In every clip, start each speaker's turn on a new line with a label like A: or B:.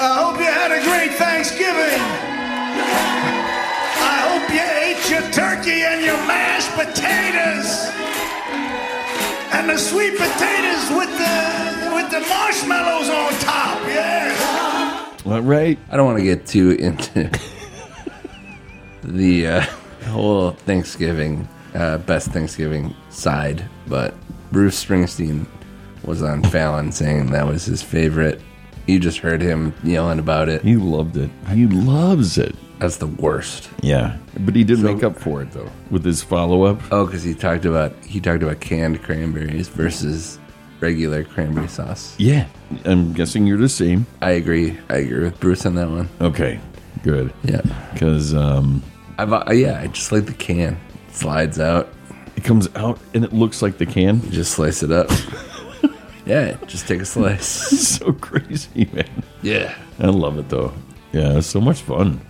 A: I hope you had a great Thanksgiving. I hope you ate your turkey and your mashed potatoes. And the sweet potatoes with the with the marshmallows on top. Yeah.
B: All right.
C: I don't want to get too into the uh, whole Thanksgiving, uh, best Thanksgiving side, but Bruce Springsteen was on Fallon saying that was his favorite. You just heard him yelling about it.
B: He loved it. He loves it.
C: That's the worst.
B: Yeah. But he did make up for it though with his follow up.
C: Oh, because he talked about he talked about canned cranberries versus regular cranberry sauce.
B: Yeah. I'm guessing you're the same.
C: I agree. I agree with Bruce on that one.
B: Okay. Good.
C: Yeah.
B: Because um,
C: I've, uh, yeah, I just like the can. Slides out.
B: it comes out and it looks like the can.
C: You just slice it up. yeah, just take a slice.
B: So crazy, man.
C: Yeah.
B: I love it though. Yeah, it's so much fun.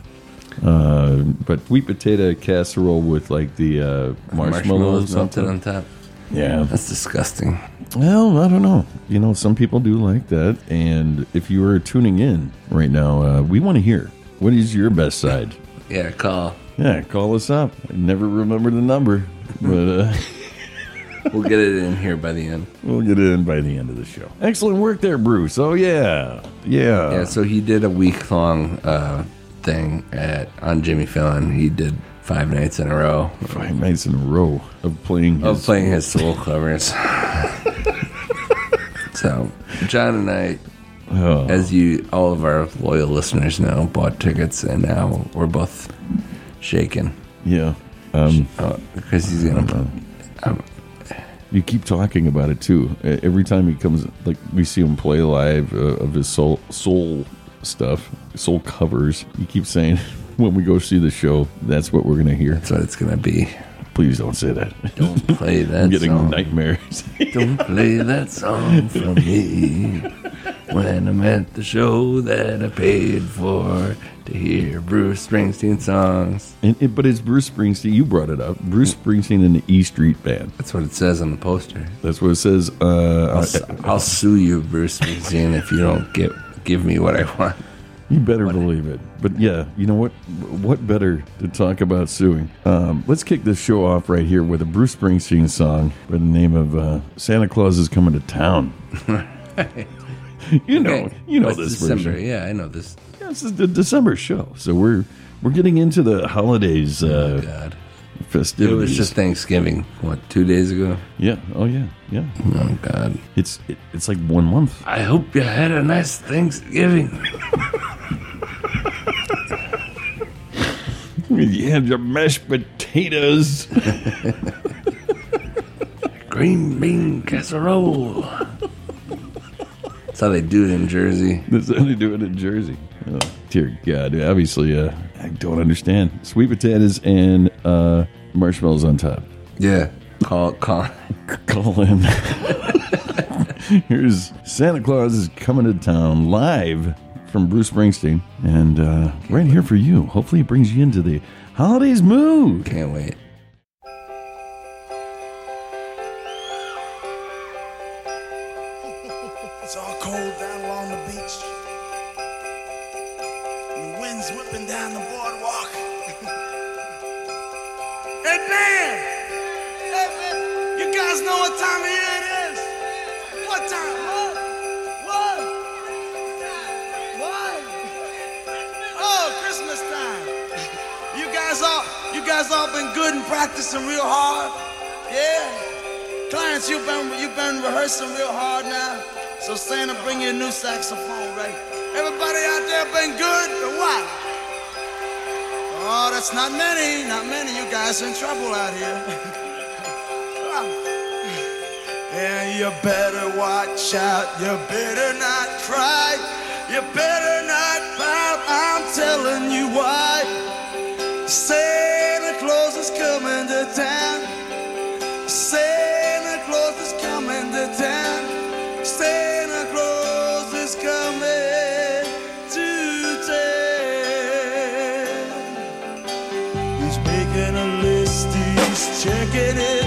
B: Uh, but sweet potato casserole with like the uh, marshmallows,
C: melted
B: on
C: on top.
B: Yeah.
C: That's disgusting.
B: Well, I don't know. You know, some people do like that. And if you are tuning in right now, uh, we want to hear what is your best side.
C: Yeah, call.
B: Yeah, call us up. I never remember the number, but uh,
C: We'll get it in here by the end.
B: we'll get it in by the end of the show. Excellent work there, Bruce. Oh yeah, yeah.
C: Yeah, so he did a week long uh, thing at on Jimmy Fallon. He did five nights in a row
B: Five nights in a row of playing.
C: of
B: His,
C: playing his soul covers. so John and I,
B: Oh,
C: as you all of our loyal listeners know, bought tickets and now we're both shaken
B: yeah. Um,
C: uh, because he's gonna. Um,
B: you keep talking about it too. Every time he comes, like we see him play live uh, of his soul soul stuff, soul covers. You keep saying when we go see the show, that's what we're gonna hear.
C: that's what it's gonna be.
B: Please don't say that.
C: Don't play that song.
B: I'm getting
C: song.
B: nightmares.
C: Don't play that song for me when I'm at the show that I paid for to hear Bruce Springsteen songs.
B: and, it, but it's Bruce Springsteen. You brought it up. Bruce Springsteen and the E Street Band.
C: That's what it says on the poster.
B: That's what it says. Uh,
C: I'll, I'll sue you, Bruce Springsteen, if you don't get give me what I want.
B: You better believe it. But yeah, you know what? What better to talk about suing? Um, let's kick this show off right here with a Bruce Springsteen song by the name of uh, "Santa Claus is Coming to Town." you know, you know this
C: December.
B: version.
C: Yeah, I know this.
B: Yeah, this is the December show, so we're we're getting into the holidays uh,
C: God, it was just Thanksgiving. What two days ago?
B: yeah, oh yeah, yeah.
C: Oh God.
B: It's it, it's like one month.
C: I hope you had a nice Thanksgiving.
B: You have your mashed potatoes.
C: Green bean casserole. That's how they do it in Jersey.
B: That's how they do it in Jersey. Oh, dear God. Obviously, uh, I don't understand. Sweet potatoes and uh, marshmallows on top.
C: Yeah. Call call.
B: Call in. Here's Santa Claus is coming to town live from Bruce Springsteen. And uh, right here for you. Hopefully, it brings you into the holidays mood.
C: Can't wait.
A: Rehearsing real hard now. So Santa, bring you a new saxophone, right? Everybody out there been good or what? Oh, that's not many, not many. You guys in trouble out here. and you better watch out. You better not cry. You better not pout. I'm telling you why. Santa Claus is coming to town. He's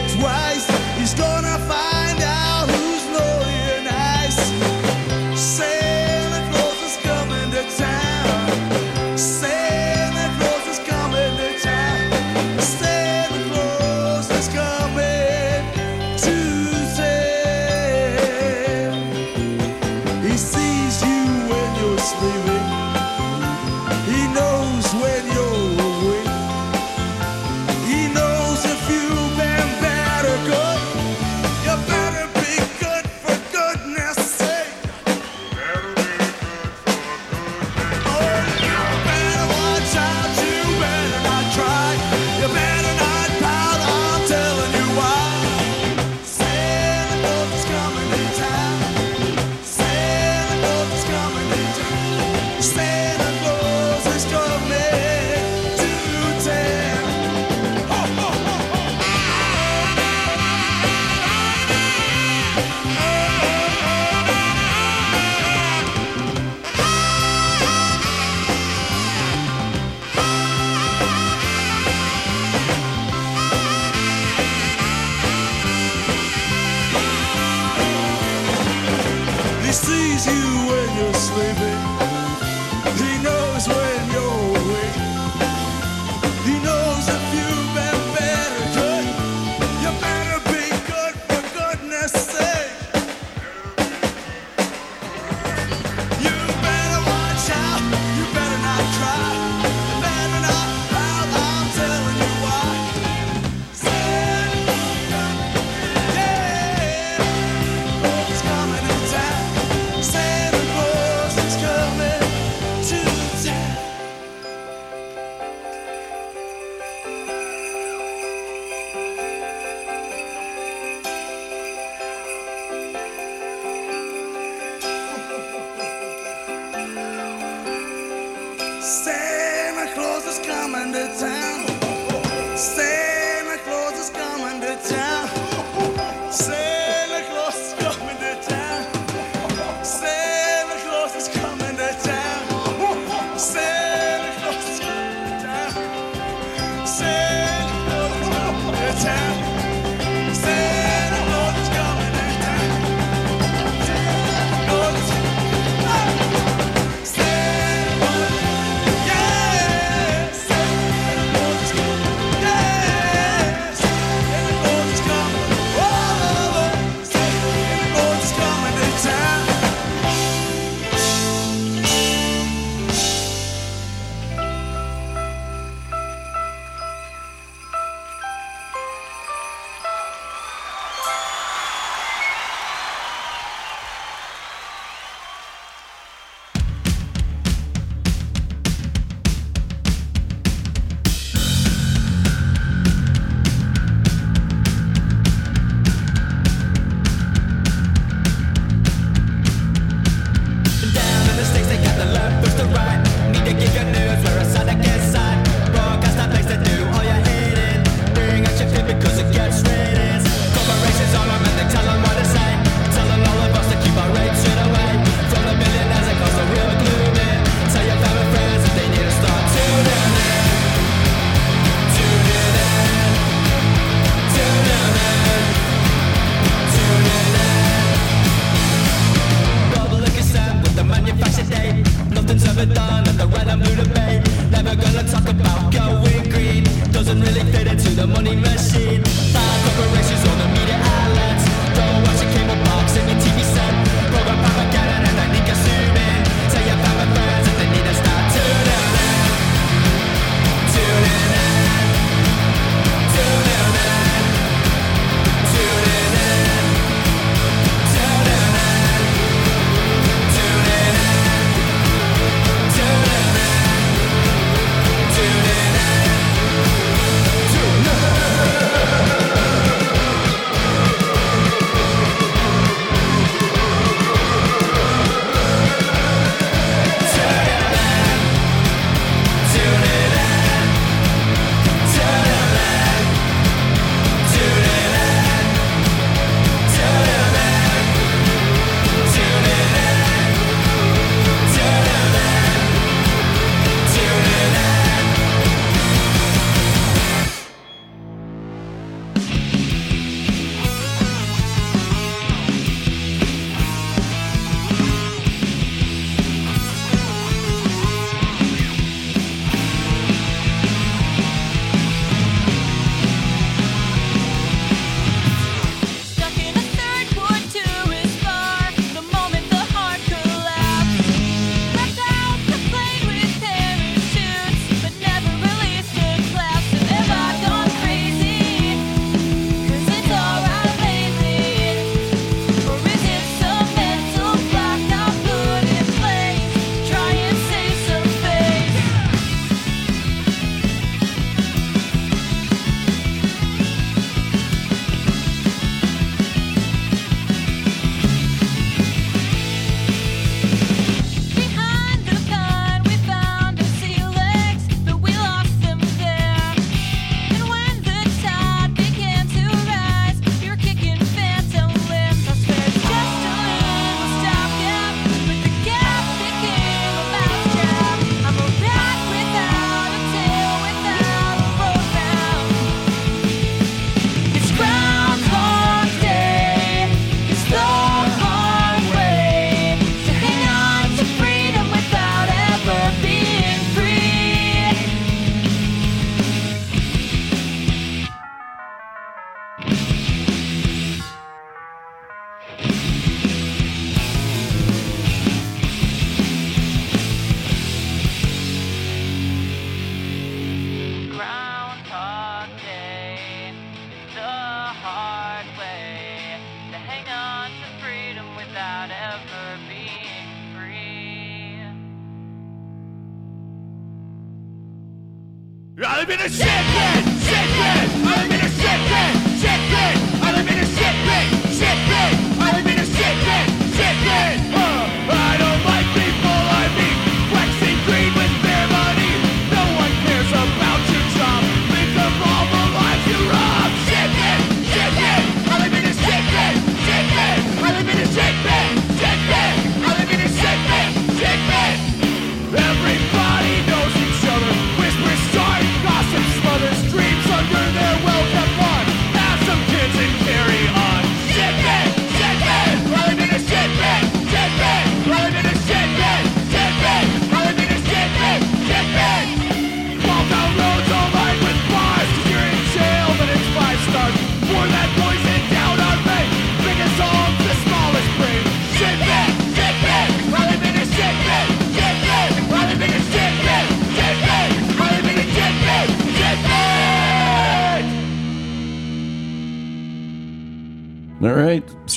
D: I live in a shit pit, shit pit.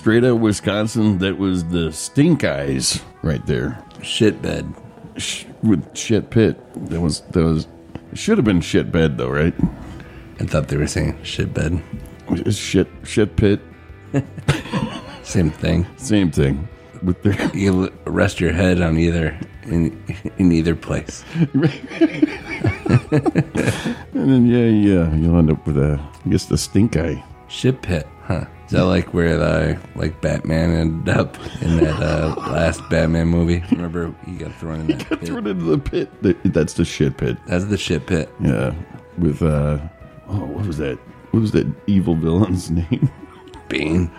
B: Straight out of Wisconsin, that was the Stink Eyes right there.
C: Shit bed.
B: Sh- with shit pit. That was that was should have been shit bed though, right?
C: I thought they were saying shit bed.
B: Shit shit pit,
C: Same thing.
B: same thing. With their
C: You rest your head on either in in either place.
B: and then yeah, yeah, you'll end up with a I guess the stink eye.
C: Shit pit, huh? Is that like where the like Batman ended up in that uh, last Batman movie? Remember he got thrown in that pit.
B: Thrown into the pit. That's the shit pit.
C: That's the shit pit.
B: Yeah, with uh, oh, what was that? What was that evil villain's name?
C: Bane.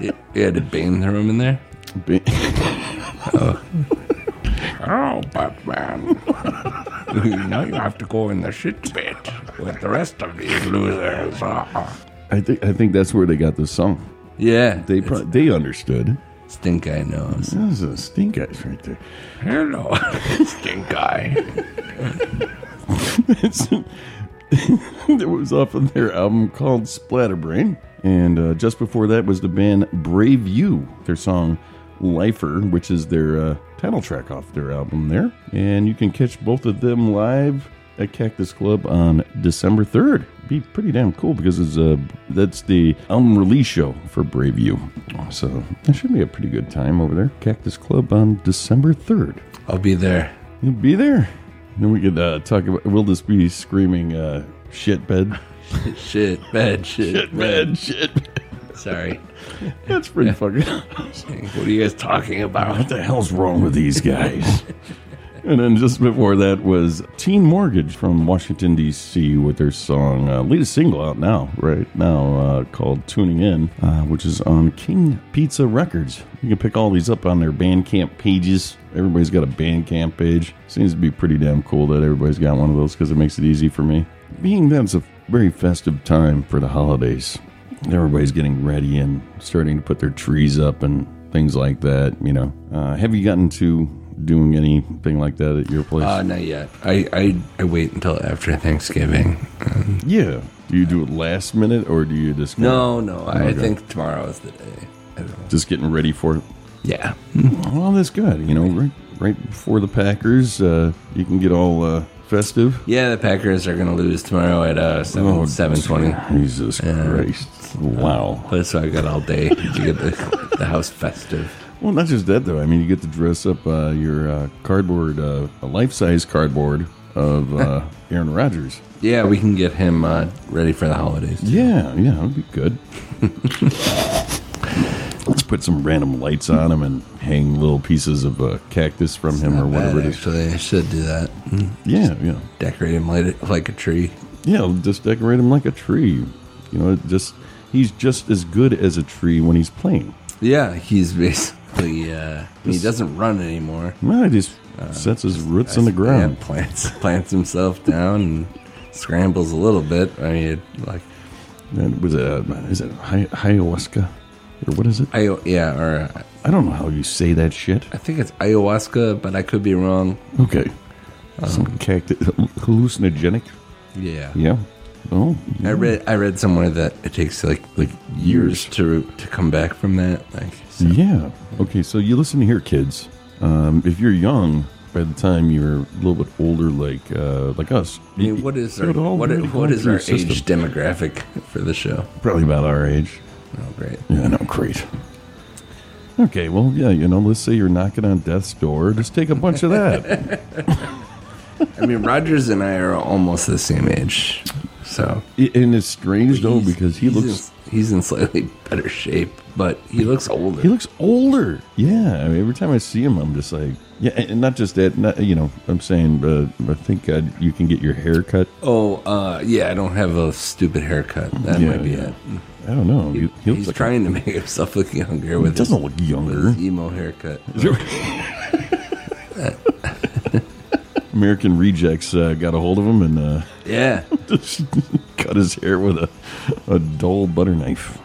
C: yeah, yeah, did Bane throw him in there?
B: Ba-
C: Oh, Batman. now you have to go in the shit pit with the rest of these losers.
B: I think I think that's where they got the song.
C: Yeah,
B: They pro- they understood.
C: stink eye knows.
B: Those are stink eyes right there.
C: Hello, stink eye.
B: it was off of their album called Splatterbrain. And uh, just before that was the band Brave You, their song Lifer, which is their uh, title track off their album there. And you can catch both of them live at Cactus Club on December 3rd. Be pretty damn cool because it's a that's the album release show for Brave You. So that should be a pretty good time over there. Cactus Club on December 3rd.
C: I'll be there.
B: You'll be there. Then we could uh, talk about. We'll just be screaming uh, "shit bed,
C: Shit, bad shit,
B: shit bed, shit." bed."
C: Sorry.
B: That's pretty fucking.
C: What are you guys talking about?
B: What the hell's wrong with these guys? and then just before that was Teen Mortgage from Washington D.C. with their song, uh, latest single out now, right now, uh, called "Tuning In," uh, which is on King Pizza Records. You can pick all these up on their Bandcamp pages. Everybody's got a Bandcamp page. Seems to be pretty damn cool that everybody's got one of those because it makes it easy for me. Being that it's a very festive time for the holidays, everybody's getting ready and starting to put their trees up and things like that. You know, uh, have you gotten to doing anything like that at your place?
C: Uh, not yet. I, I, I wait until after Thanksgiving.
B: yeah. Do you do it last minute or do you just
C: No, no. I think tomorrow is the day. I don't know.
B: just getting ready for it?
C: Yeah.
B: Well, that's good. You know, right right before the Packers, uh, you can get all uh, festive.
C: Yeah, the Packers are going to lose tomorrow at uh, 7,
B: Oh,
C: 720.
B: Jesus Christ! Wow.
C: That's so I got all day to get the, the house festive.
B: Well, not just that though. I mean, you get to dress up uh, your uh, cardboard, uh, a life-size cardboard of uh, Aaron Rodgers.
C: Yeah, we can get him uh, ready for the holidays.
B: Yeah, yeah, that'd be good. Let's put some random lights on him and hang little pieces of uh, cactus from him or whatever it is.
C: Actually, I should do that. Mm.
B: Yeah, yeah,
C: Decorate him like, like a tree.
B: yeah. Just decorate him like a tree. You know, it just he's just as good as a tree when he's playing.
C: Yeah, he's basically uh, he doesn't run anymore.
B: Well, he just sets his roots in the ground.
C: Yeah, plants plants himself down and scrambles a little bit. I mean, like
B: And was it uh, is it ayahuasca or what is it?
C: I yeah, or uh,
B: I don't know how you say that shit.
C: I think it's ayahuasca, but I could be wrong.
B: Okay, some cactus hallucinogenic.
C: Yeah.
B: Yeah. Oh,
C: I read I read somewhere that it takes like like years to to come back from that. Like so-
B: Yeah. Okay, so you listen here, kids. Um, if you're young, by the time you're a little bit older, like uh, like us.
C: I mean, what is our
B: It all
C: what,
B: really
C: what
B: goes
C: is
B: through
C: our
B: your system.
C: age demographic for the show?
B: Probably about our age.
C: Oh, great.
B: Yeah, no, great. Okay, well, yeah, you know, let's say you're knocking on death's door. Just take a bunch of that.
C: I mean, Rodgers and I are almost the same age, so
B: I- and it's strange though
C: he's-
B: because he
C: he's
B: looks
C: in, he's in slightly better shape, but he looks older.
B: he looks older. Yeah, I mean, every time I see him, I'm just like, yeah, and not just that. Not, you know, I'm saying, but I think uh, you can get your hair cut.
C: oh, uh, yeah, I don't have a stupid haircut. That
B: Yeah,
C: might be
B: yeah.
C: it.
B: I don't know. He, he looks
C: He's
B: like
C: trying to make himself look younger
B: A,
C: with
B: he doesn't
C: his,
B: look
C: with
B: younger.
C: his emo haircut.
B: American Rejects uh, got a hold of him and uh,
C: Yeah,
B: just cut his hair with a, a dull butter knife.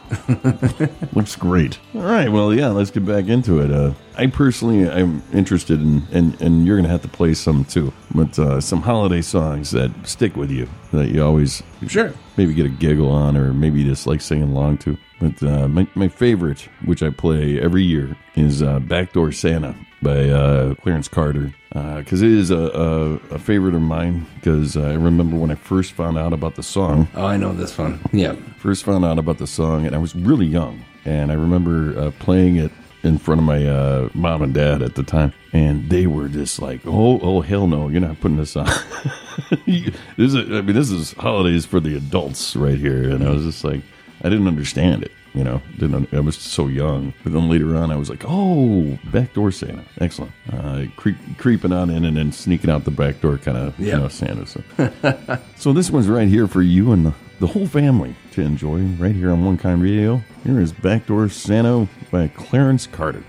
B: Looks great. All right, well, yeah, let's get back into it. Uh, I personally am interested in, and and you're gonna have to play some too, but uh, some holiday songs that stick with you that you always
C: sure.
B: maybe get a giggle on, or maybe just like singing along to. But uh, my my favorite, which I play every year, is uh, "Backdoor Santa" by uh, Clarence Carter, because it is a, a, a favorite of mine. Because I remember when I first found out about the song,
C: Oh, I know this one. Yeah,
B: first found out about the song, and I was really young, and I remember uh, playing it in front of my uh, mom and dad at the time, and they were just like, "Oh, oh, hell no, you're not putting this on." this is, I mean, this is holidays for the adults right here, and I was just like, I didn't understand it. You know, didn't I was so young. But then later on, I was like, "Oh, backdoor Santa, excellent!" Uh, creep, creeping on in and then sneaking out the back door, kind of,
C: Yeah.
B: you know, Santa. So. So this one's right here for you and the, the whole family to enjoy right here on One Kind Radio. Here is Backdoor Santa by Clarence Carter.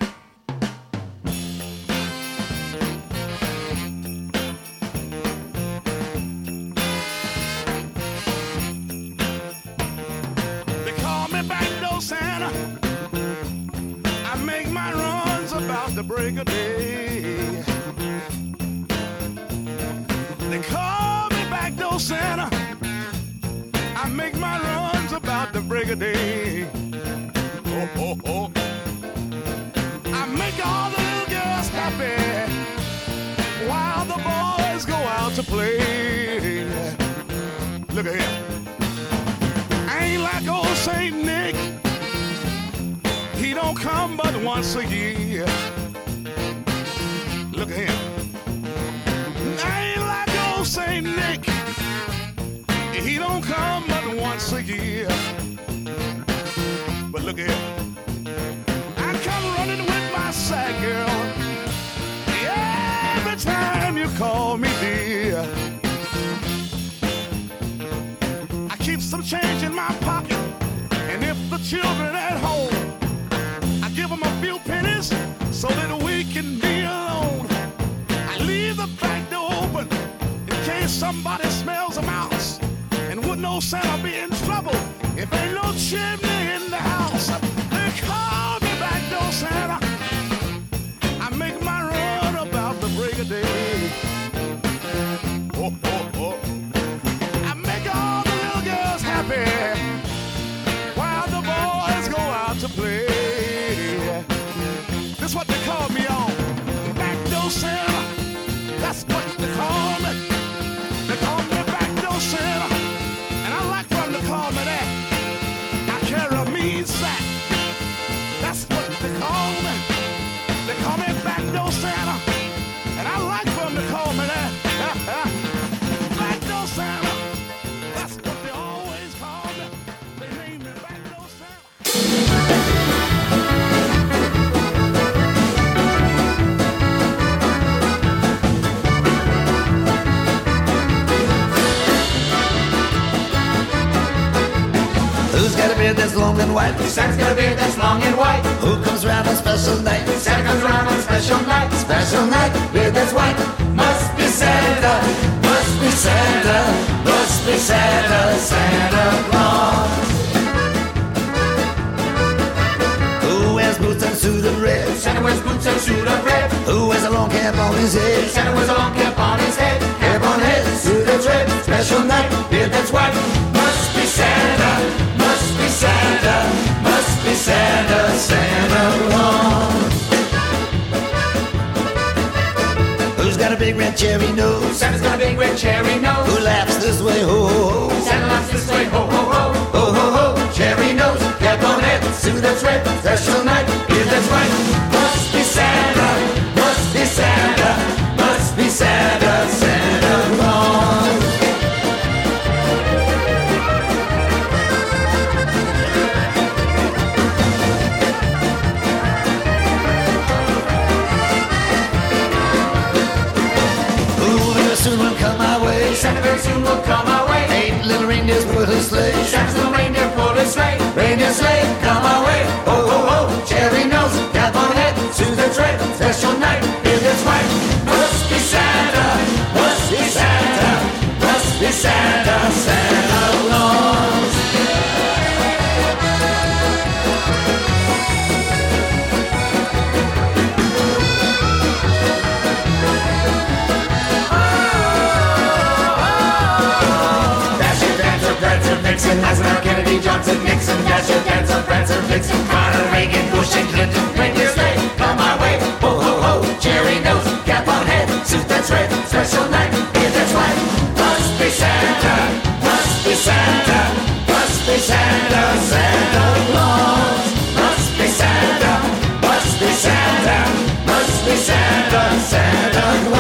E: Beard that's long and white?
F: Santa's got a beard that's long and white.
E: Who comes around on special night?
F: Santa comes around on special night.
E: Special night, beard that's white.
F: Must be Santa.
E: Must be Santa, must be Santa, Santa Claus. Who wears boots and suit of red?
F: Santa wears boots and suit of red.
E: Who wears a long cap on his head?
F: Santa wears a long cap on his head.
E: Cap on head, suit that's red. Special night, beard that's white.
F: Must be Santa.
E: Santa, must be Santa, Santa Claus. Who's got a big red cherry nose.
F: Santa's got a big red cherry nose.
E: Who laughs this way? Ho ho ho.
F: Santa laughs this way, ho ho ho.
E: Ho ho ho. Cherry nose. Cap on head. Suit that's red. Special night. Yeah, that's right. Must be Santa. Must be Santa. Must be. Santa Vixen, Eisenhower, Kennedy, Johnson, Nixon, Dasher, Dancer, Prancer, Vixen, Connor, Reagan, Bush, and Clinton, reindeer sleigh, come our way, ho ho ho, cherry nose, cap on head, suit that's red, special night, yeah that's right, must be Santa, must be Santa, must be Santa, Santa Claus, must be Santa, must be Santa, must be Santa, Santa Claus.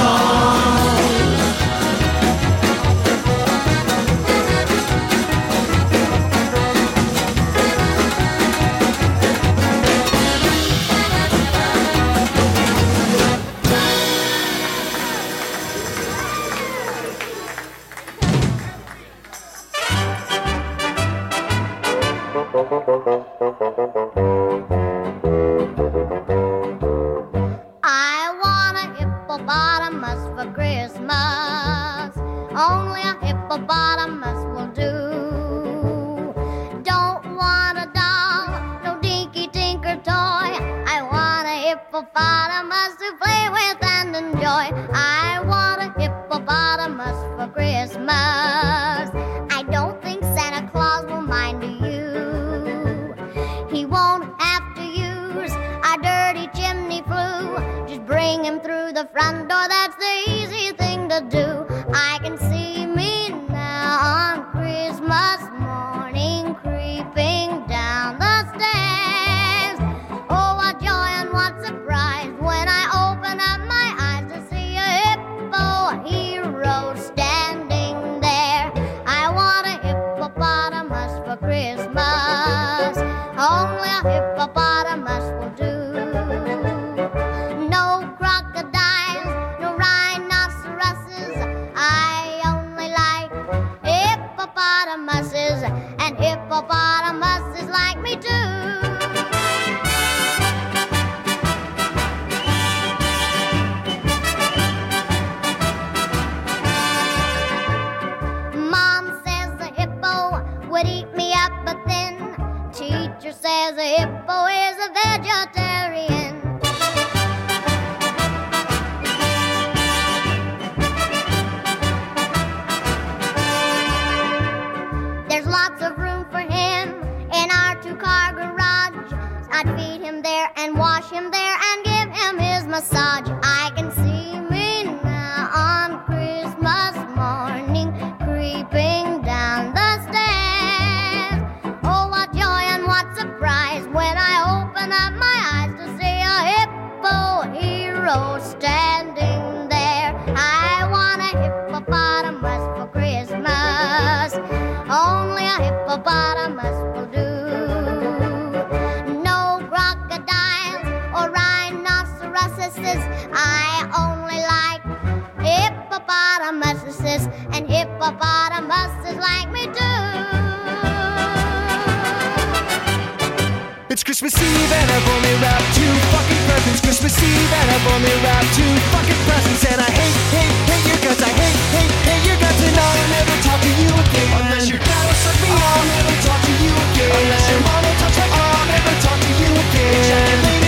G: Eve and I've only wrapped two fucking presents. Christmas Eve and I've only wrapped two fucking presents. And I hate, hate, hate your guts. I hate, hate, hate your guts. And I'll never talk to you again. Unless your dad will suck me, I'll never talk to you again. Unless your mom will touch me, I'll never talk to you again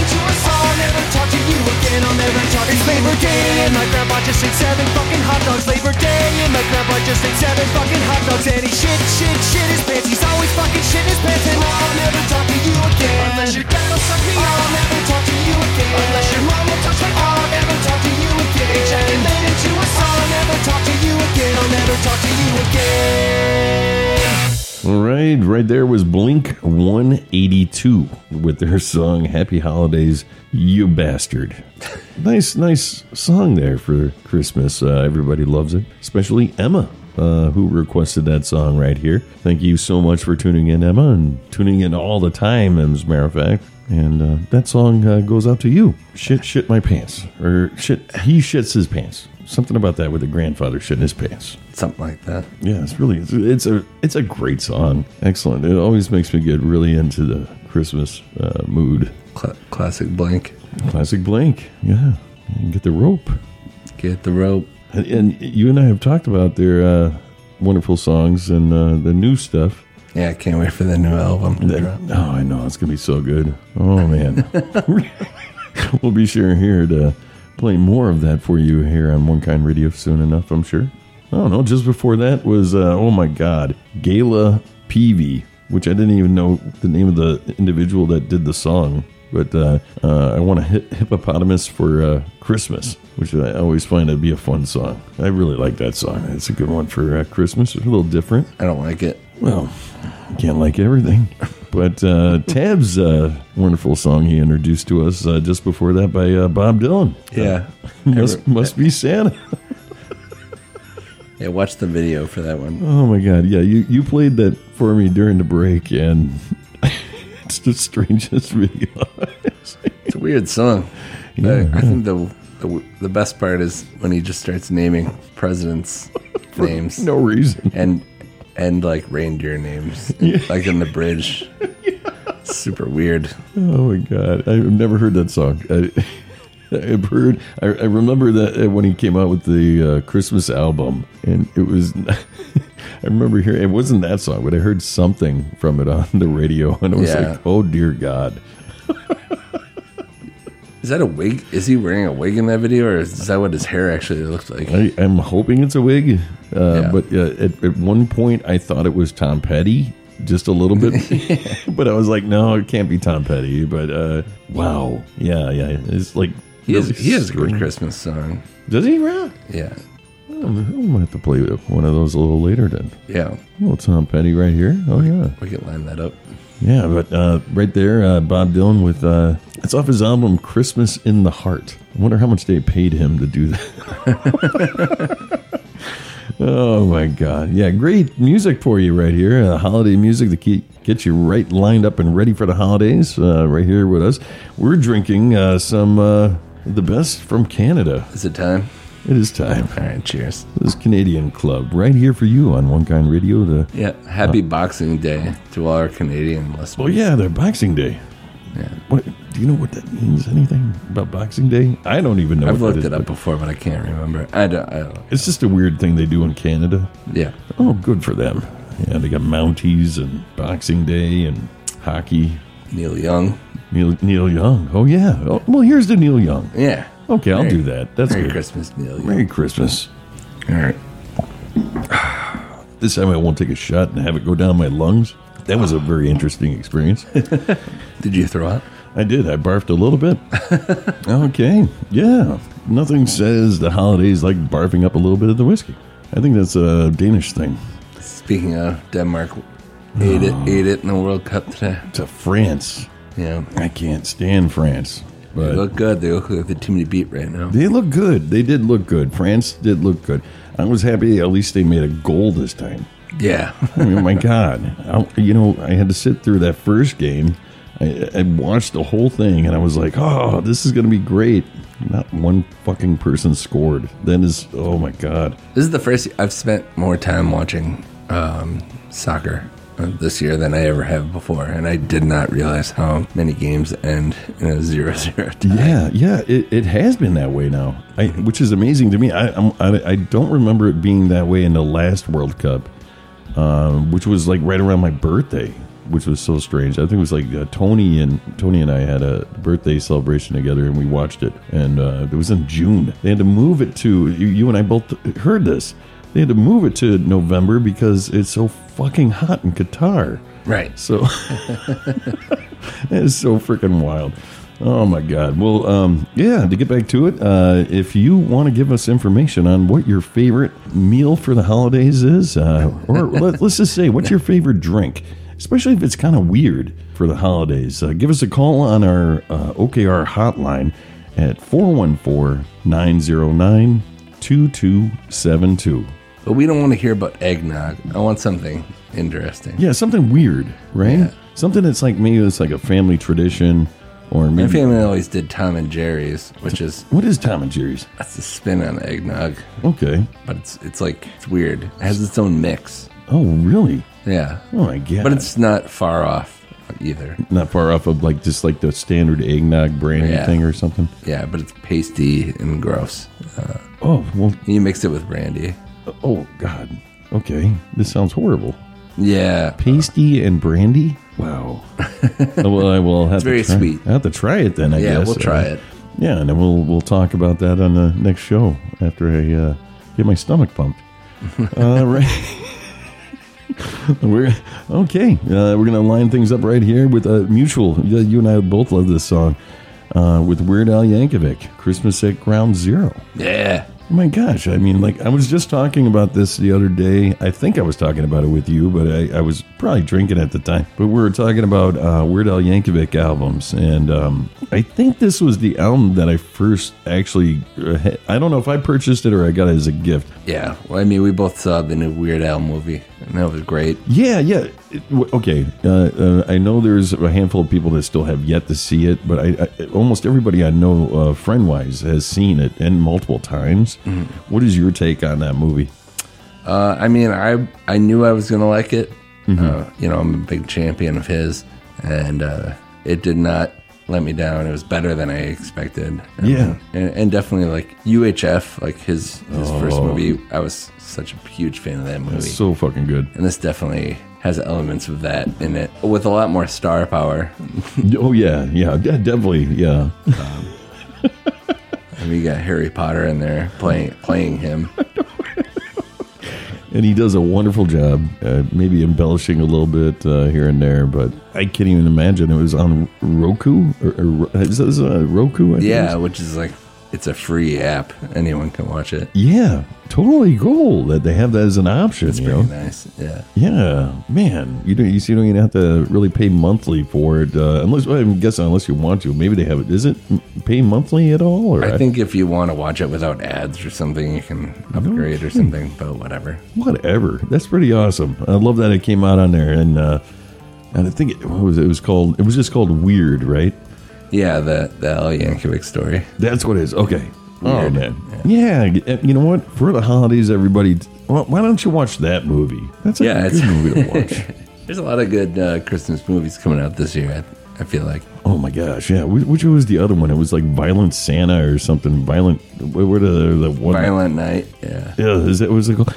G: never talk to you again. I'll never talk. It's Labor Day, and my grandpa just ate seven fucking hot dogs. Labor Day, and my grandpa just ate seven fucking hot dogs. And he shit, shit, shit his pants. He's always fucking shit his pants. And I'll never talk to you again. Unless your dad will suck me I'll up. Never talk to you again. Unless your mom will touch my arm. I'll never talk to you again. Ejaculated to a song. I'll never talk to you again. I'll never talk to you again into
B: right, right there was Blink 182 with their song Happy Holidays, You Bastard. nice, nice song there for Christmas. Uh, everybody loves it, especially Emma. Uh, who requested that song right here? Thank you so much for tuning in, Emma, and tuning in all the time, as a matter of fact. And uh, that song uh, goes out to you. Shit, shit my pants, or shit, he shits his pants. Something about that with the grandfather shitting his pants.
C: Something like that.
B: Yeah, it's really it's, it's a it's a great song. Excellent. It always makes me get really into the Christmas uh, mood.
C: Cla- classic Blink.
B: Classic Blink. Yeah, and get the rope.
C: Get the rope.
B: And, and you and I have talked about their uh, wonderful songs and uh, the new stuff.
C: Yeah, I can't wait for the new album to
B: That- oh, I know it's gonna be so good. Oh man, we'll be sure here to play more of that for you here on One Kind Radio soon enough. I'm sure. I don't know. Just before that was uh, oh my god, Gayla Peevey, which I didn't even know the name of the individual that did the song. But uh, uh, I want a hip- hippopotamus for uh, Christmas, which I always find to be a fun song. I really like that song. It's a good one for uh, Christmas. It's a little different.
C: I don't like it.
B: Well, you can't like everything. But uh, Tab's uh, wonderful song he introduced to us uh, just before that by uh, Bob Dylan.
C: Yeah.
B: Must, must be Santa.
C: Yeah, watch the video for that one.
B: Oh my God. Yeah, you, you played that for me during the break, and it's the strangest video.
C: It's a weird song.
B: Yeah,
C: I, I think the, the the best part is when he just starts naming presidents' names
B: no reason.
C: and and like reindeer names, like in the bridge. Super weird.
B: Oh my God. I've never heard that song. I, I've heard, I, I remember that uh, when he came out with the uh, Christmas album, and it was, I remember hearing, it wasn't that song, but I heard something from it on the radio, and I was
C: Yeah.
B: like, oh dear God.
C: Is that a wig? Is he wearing a wig in that video, or is that what his hair actually looked like?
B: I, I'm hoping it's a wig, uh,
C: Yeah.
B: but uh, at, at one point I thought it was Tom Petty, just a little bit, but I was like, no, it can't be Tom Petty. But uh, wow, yeah, yeah, it's like
C: He has he has a good. Christmas song.
B: Does he? Really?
C: Yeah,
B: I'm gonna have to play one of those a little later then.
C: yeah.
B: Little Tom Petty right here. Oh yeah,
C: We can line that up.
B: yeah. But uh, right there, uh, Bob Dylan with uh, it's off his album "Christmas in the Heart." I wonder how much they paid him to do that. oh my God! Yeah, great music for you right here. Uh, holiday music to keep get you right lined up and ready for the holidays. Uh, right here with us, we're drinking uh, some uh, the best from Canada.
C: Is it time?
B: It is time.
C: All right, cheers.
B: This is Canadian Club right here for you on One Kind Radio. The
C: Yeah, happy uh, Boxing Day to all our Canadian listeners.
B: oh yeah, the Boxing Day.
C: Yeah.
B: What do you know what that means? Anything about Boxing Day? I don't even know.
C: I've
B: what
C: looked
B: is,
C: it up before, but I can't remember. I don't. I don't.
B: It's just a weird thing they do in Canada.
C: Yeah.
B: Oh, good for them. Yeah, they got Mounties and Boxing Day and hockey.
C: Neil Young.
B: Neil Neil Young. Oh yeah. Oh, well, here's the Neil Young.
C: Yeah.
B: Okay, I'll
C: Merry-
B: do that. That's
C: Merry
B: good.
C: Christmas, Neil
B: Merry Christmas.
C: All right.
B: This time I won't take a shot and have it go down my lungs. That was a very interesting experience.
C: Did you throw up?
B: I did. I barfed a little bit. okay. Yeah. Nothing says the holidays like barfing up a little bit of the whiskey. I think that's a Danish thing.
C: Speaking of Denmark, ate it, ate it in the World Cup today.
B: To France.
C: Yeah.
B: I can't stand France.
C: They look good. They look like the team to beat right now.
B: they look good. They did look good. France did look good. I was happy at least they made a goal this time.
C: Yeah.
B: I mean, my God. I, you know, I had to sit through that first game. I, I watched the whole thing and I was like, oh, this is going to be great. Not one fucking person scored. Then is, oh my God.
C: This is the first I've spent more time watching um, soccer this year than I ever have before, and I did not realize how many games end in a zero-zero tie.
B: Yeah, yeah, it, it has been that way now, I, which is amazing to me. I, I I don't remember it being that way in the last World Cup, um, which was like right around my birthday, which was so strange. I think it was like uh, Tony and Tony and I had a birthday celebration together, and we watched it, and uh, it was in June. They had to move it to you, you and I both heard this. They had to move it to November because it's so fucking hot in Qatar.
C: Right.
B: So it is so freaking wild. Oh my God! Well, um, yeah. To get back to it, uh, if you want to give us information on what your favorite meal for the holidays is, uh, or let, us just say, what's your favorite drink, especially if it's kind of weird for the holidays, uh, give us a call on our uh, OKR hotline at 414-909-2272.
C: But we don't want to hear about eggnog. I want something interesting.
B: Yeah, something weird, right?
C: Yeah.
B: Something that's like maybe it's like a family tradition, or maybe, My
C: family always did Tom and Jerry's, which is
B: what is Tom and Jerry's?
C: that's a spin on eggnog,
B: Okay.
C: but it's it's like it's weird. It has its own mix.
B: Oh, really?
C: Yeah,
B: Oh my god!
C: but it's not far off either.
B: not far off of like just like the standard eggnog brandy
C: Yeah.
B: thing or something.
C: Yeah, but it's pasty and gross. Uh,
B: Oh well.
C: you mix it with brandy.
B: Oh god. Okay. This sounds horrible.
C: Yeah,
B: Pasty and brandy. Wow. Well, I will have
C: It's
B: to
C: very
B: try-
C: sweet.
B: I have to try it then. I
C: yeah,
B: guess.
C: we'll try
B: Uh,
C: it.
B: Yeah, and then we'll we'll talk about that on the next show after I uh, get my stomach pumped. All right. we're okay. Uh, we're gonna line things up right here with a mutual. You you and I both love this song uh, with Weird Al Yankovic, "Christmas at Ground Zero.
C: Yeah,
B: Oh my gosh! I mean, like I was just talking about this the other day. I think I was talking about it with you, but I, I was probably drinking at the time. But we were talking about uh, Weird Al Yankovic albums, and um, I think this was the album that I first actually. Uh, I don't know if I purchased it or I got it as a gift.
C: yeah. Well, I mean, we both saw the new Weird Al movie, and that was great.
B: Yeah, yeah. It- w- okay, uh, uh, I know there's a handful of people that still have yet to see it, but I, I almost everybody I know, uh, friend wise, has seen it and multiple times. What is your take on that movie?
C: Uh, I mean, I I knew I was gonna like it.
B: Mm-hmm.
C: Uh, you know, I'm a big champion of his, and uh, it did not let me down. It was better than I expected.
B: Yeah.
C: and, and definitely like UHF, like his his first
B: Oh.
C: movie. I was such a huge fan of that movie,
B: so fucking good.
C: and this definitely has elements of that in it, with a lot more star power.
B: Oh yeah, yeah, yeah, definitely, yeah.
C: I mean, you got Harry Potter in there playing playing him.
B: And he does a wonderful job, uh, maybe embellishing a little bit uh, here and there, but I can't even imagine it was on Roku. Or, or is this uh, Roku? I
C: Yeah, which is like it's a free app. Anyone can watch it.
B: yeah, totally cool that they have that as an option.
C: It's
B: you
C: pretty
B: know?
C: nice. Yeah.
B: Yeah, man, you don't you see, you don't even have to really pay monthly for it, uh, unless well, I'm guessing unless you want to. Maybe they have it. Is it pay monthly at all? Or
C: I think if you want to watch it without ads or something, you can upgrade or something, but whatever.
B: whatever. That's pretty awesome. I love that it came out on there, and uh, and I think it what was it? it was called. It was just called Weird, right?
C: Yeah, the the Al Yankovic story.
B: That's what it is. Okay. Oh
C: Weird.
B: man. Yeah. You know what? For the holidays, everybody. Well, why don't you watch that movie? That's a
C: Yeah,
B: good
C: it's-
B: movie to watch.
C: There's a lot of good uh, Christmas movies coming out this year. I, I feel like.
B: oh my gosh. Yeah. Which, which was the other one? It was like Violent Santa or something. Violent. What were the the one?
C: Violent Night. Yeah,
B: Yeah. Is that was it called?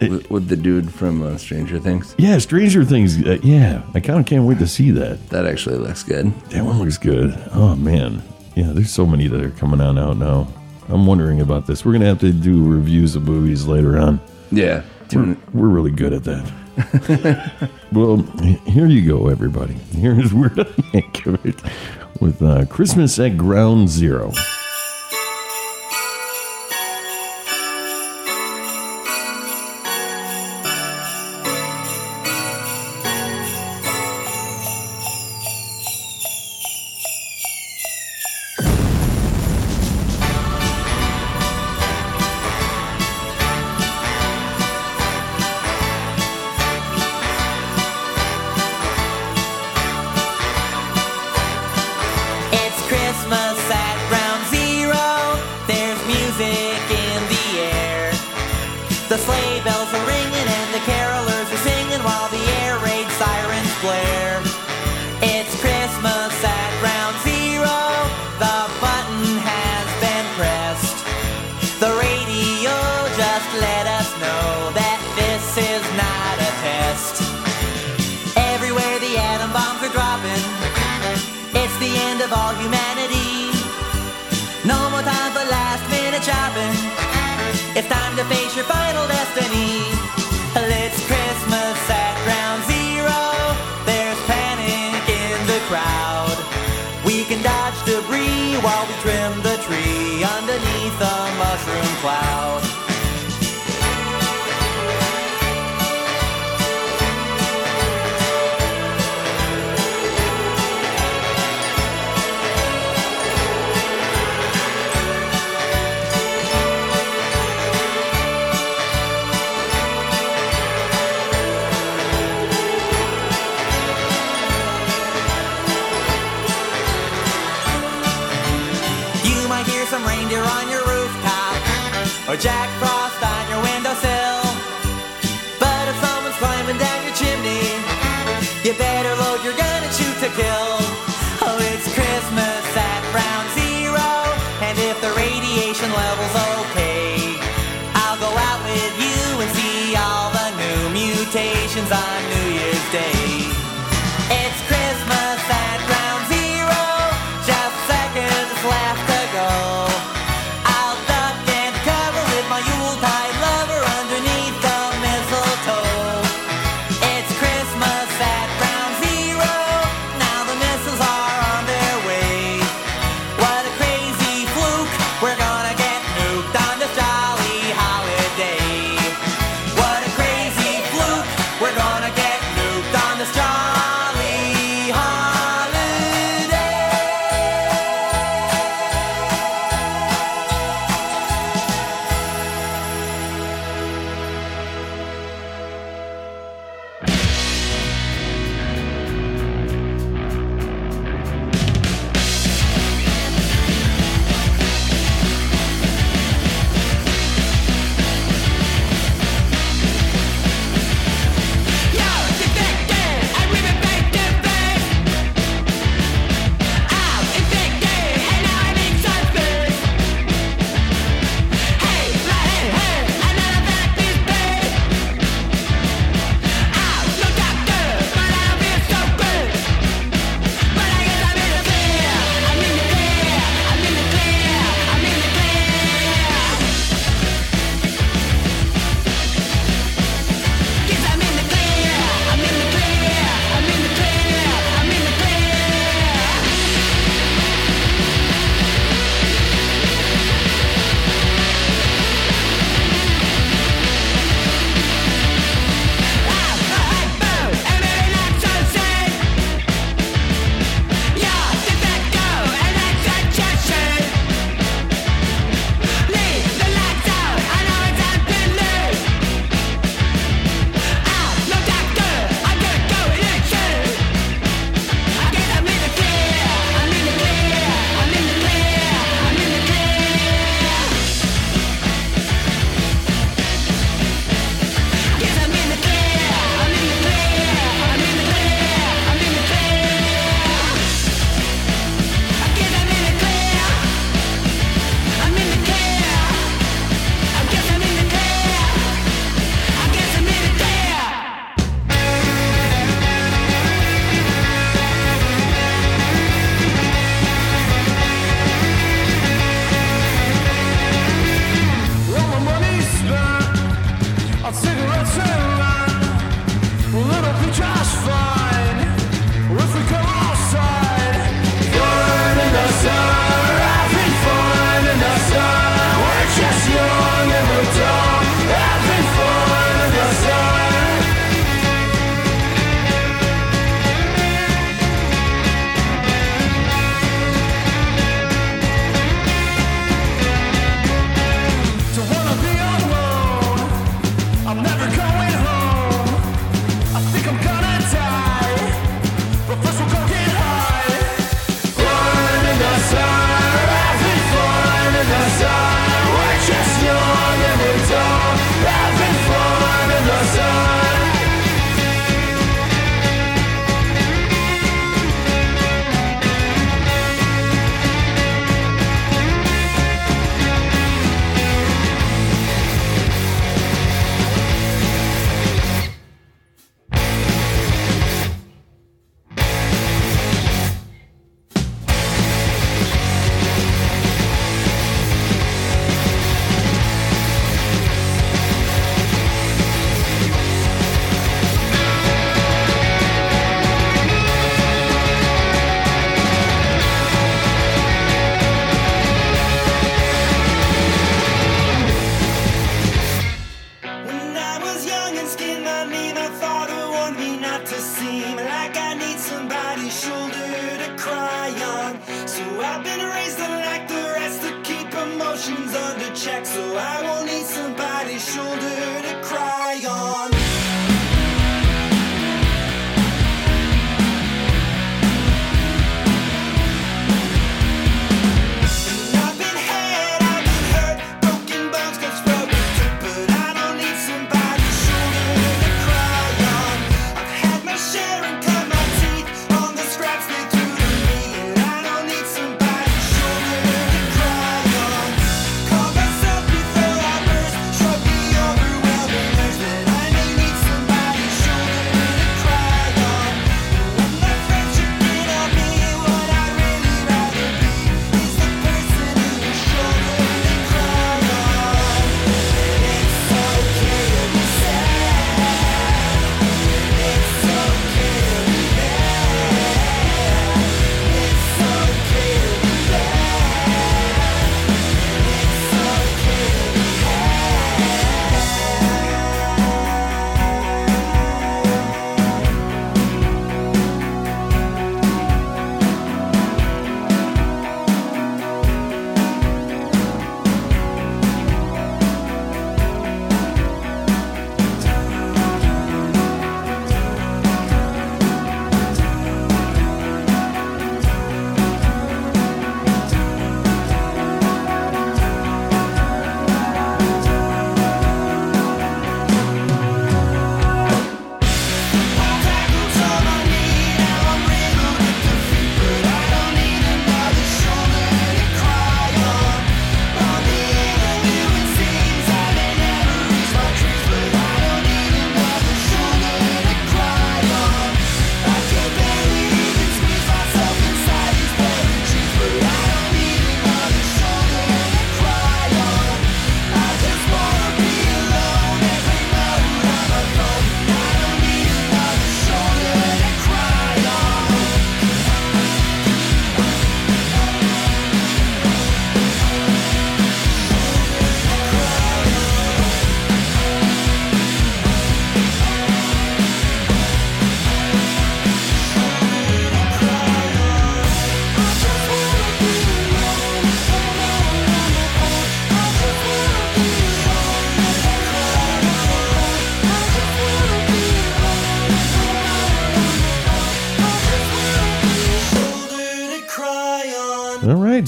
C: With, with the dude from uh, Stranger Things.
B: Yeah. Stranger Things. Uh, yeah. I kind of can't wait to see that.
C: That actually looks good.
B: That one looks good. Oh man, yeah. There's so many that are coming on out now. I'm wondering about this. We're gonna have to do reviews of movies later on.
C: Yeah.
B: We're, we're really good at that. well, here you go, everybody. Here's Weird Al Yankovic with uh, Christmas at Ground Zero.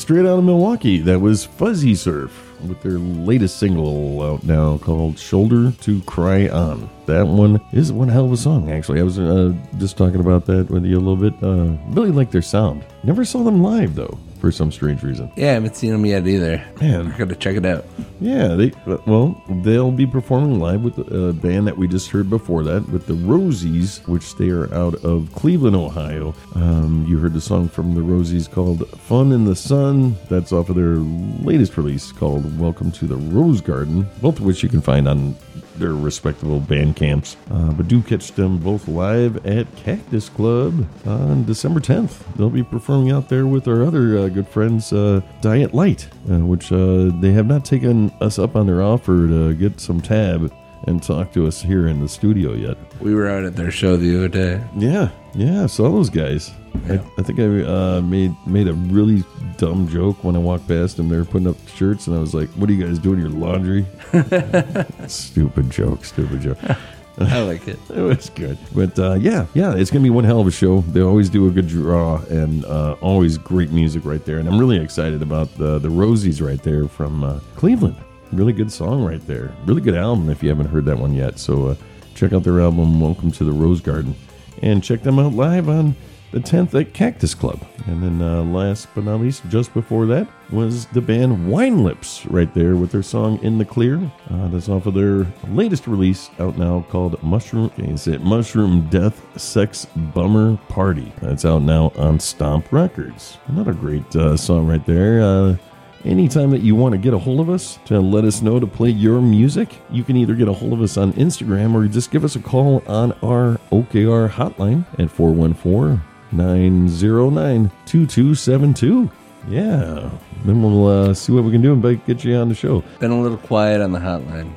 B: Straight out of Milwaukee. That was Fuzzy Surf with their latest single out now called Shoulder to Cry On. That one is one hell of a song, actually. I was uh, just talking about that with you a little bit. Uh, really like their sound. Never saw them live, though, for some strange reason.
C: Yeah, I haven't seen them yet either.
B: Man.
C: I gotta check it out.
B: Yeah, they well, they'll be performing live with a band that we just heard before that, with the Rosies, which they are out of Cleveland, Ohio. Um, you heard the song from the Rosies called "Fun in the Sun." That's off of their latest release called "Welcome to the Rose Garden," both of which you can find on their respectable band camps. Uh, but do catch them both live at Cactus Club on December 10th. They'll be performing out there with our other uh, good friends, uh, Diet Light, uh, which uh, they have not taken us up on their offer to get some tab and talk to us here in the studio yet.
C: We were out at their show the other day.
B: Yeah, yeah, I saw those guys. I, I think I uh, made made a really dumb joke when I walked past them. They were putting up shirts, and I was like, "What are you guys doing? Your laundry?" stupid joke, stupid joke.
C: I like it.
B: It was good, but uh, yeah, yeah, it's gonna be one hell of a show. They always do a good draw, and uh, always great music right there. And I'm really excited about the the Rosies right there from uh, Cleveland. Really good song right there. Really good album if you haven't heard that one yet. So uh, check out their album "Welcome to the Rose Garden," and check them out live on the 10th at Cactus Club. And then uh, last but not least, just before that was the band Wine Lips right there with their song In the Clear. Uh, that's off of their latest release out now called Mushroom, is it Mushroom Death Sex Bummer Party. That's out now on Stomp Records. Another great uh, song right there. Anytime that you want to get a hold of us to let us know to play your music, you can either get a hold of us on Instagram or just give us a call on our OKR hotline at 414 909 2272. Yeah, then we'll uh, see what we can do and get you on the show.
C: Been a little quiet on the hotline.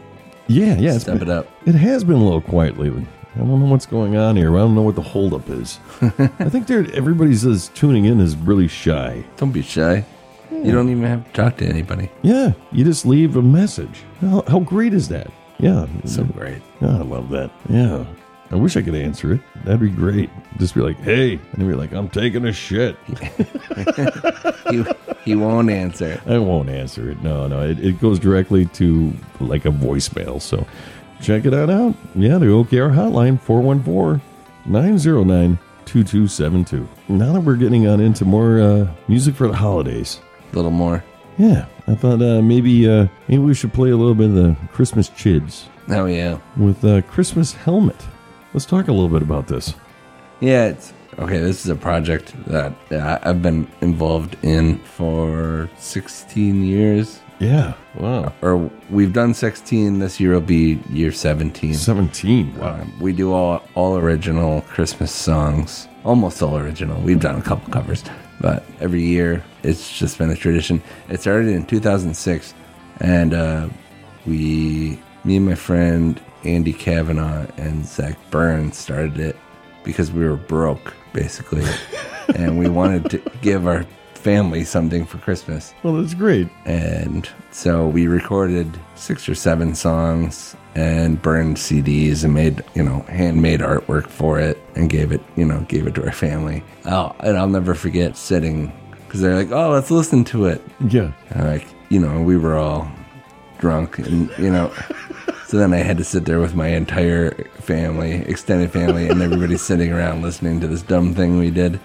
B: Yeah, yeah.
C: Step
B: been-
C: it up.
B: It has been a little quiet lately. I don't know what's going on here. I don't know what the holdup is. I think everybody's is tuning in is really shy.
C: Don't be shy. You don't even have to talk to anybody.
B: Yeah, you just leave a message. How, how great is that? Yeah,
C: So great.
B: Yeah, I love that. Yeah. I wish I could answer it. That'd be great. Just be like, hey, and he'd be like, I'm taking a shit.
C: He, he won't answer.
B: I won't answer it. No, no. It, it goes directly to like a voicemail. So check it out. out. Yeah, the OKR hotline 414 909 2272. Now that we're getting on into more uh, music for the holidays.
C: A little more.
B: Yeah, I thought uh, maybe uh, maybe we should play a little bit of the Christmas chids
C: Oh, yeah.
B: with uh, Christmas helmet. Let's talk a little bit about this.
C: Yeah, it's okay. This is a project that I've been involved in for 16 years.
B: Yeah. Wow.
C: Or we've done 16. This year will be year 17.
B: 17. Wow.
C: Um, we do all all original Christmas songs, almost all original. We've done a couple covers, but every year it's just been a tradition. It started in 2006, and uh, we, me and my friend Andy Kavanaugh and Zach Burns started it because we were broke, basically, and we wanted to give our family something for Christmas.
B: Well, that's great.
C: And so we recorded six or seven songs and burned CDs and made, you know, handmade artwork for it and gave it, you know, gave it to our family. Oh, and I'll never forget sitting because they're like, oh, let's listen to it.
B: Yeah.
C: And like, you know, we were all drunk and, you know, so then I had to sit there with my entire family, extended family, and everybody sitting around listening to this dumb thing we did.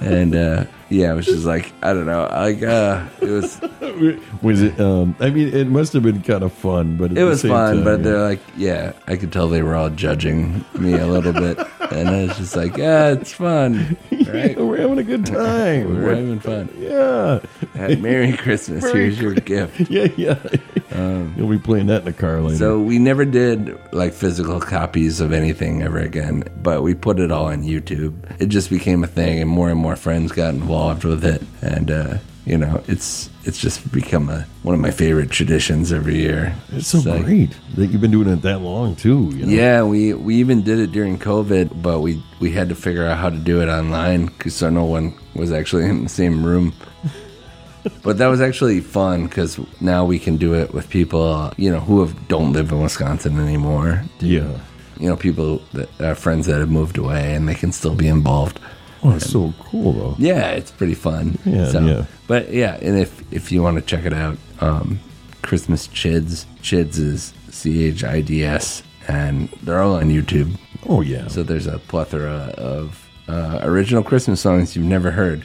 C: And, uh, yeah, it was just like, I don't know, like, uh, it was,
B: Was it? Um, I mean, it must have been kind of fun, but
C: it was fun,
B: time,
C: but
B: yeah.
C: they're like, yeah, I could tell they were all judging me a little bit, and I was just like, yeah, it's fun, right?
B: we're having a good time.
C: We're having fun.
B: yeah,
C: Uh, Merry Christmas.
B: Merry
C: Here's your gift.
B: yeah, yeah. You'll be playing that in the car later.
C: Um, So we never did like physical copies of anything ever again, but we put it all on YouTube. It just became a thing, and more and more friends got involved with it, and uh, you know, it's it's just become a one of my favorite traditions every year.
B: it's so
C: like-
B: great that you've been doing it that long too. You know?
C: Yeah, we we even did it during COVID, but we we had to figure out how to do it online because so no one was actually in the same room. but that was actually fun because now we can do it with people you know who have, don't live in Wisconsin anymore.
B: yeah.
C: You know, people that are friends that have moved away and they can still be involved.
B: Oh, it's so cool though.
C: Yeah, it's pretty fun.
B: Yeah, yeah.
C: But yeah, and if if you want to check it out, um, Christmas Chids, Chids is C H I D S, and they're all on YouTube.
B: Oh yeah.
C: So there's a plethora of uh, original Christmas songs you've never heard.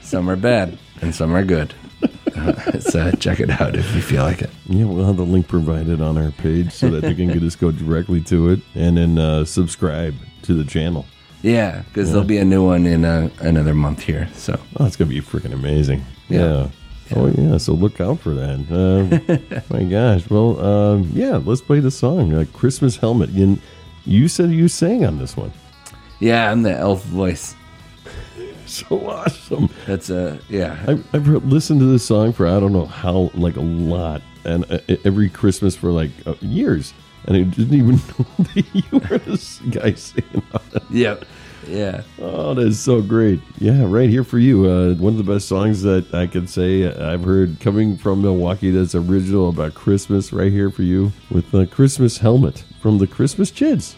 C: Some are bad and some are good. Uh, so check it out if you feel like it.
B: Yeah, we'll have the link provided on our page so that you can just go directly to it and then uh, subscribe to the channel.
C: Yeah, because there'll be a new one in uh, another month here. So
B: Oh, it's gonna be freaking amazing.
C: Yeah.
B: Yeah. Oh yeah. So look out for that. Um, my gosh. Well, um, yeah. Let's play the song uh, "Christmas Helmet." And you said you sang on this one.
C: yeah, I'm the elf voice.
B: So awesome.
C: That's uh yeah.
B: I've, I've listened to this song for I don't know how like a lot, and uh, every Christmas for like uh, years, and I didn't even know that you were this guy singing on it.
C: Yep. Yeah.
B: Oh, that is so great. Yeah, right here for you. Uh, one of the best songs that I could say I've heard coming from Milwaukee that's original about Christmas, right here for you with the Christmas Helmet from the Christmas Chids.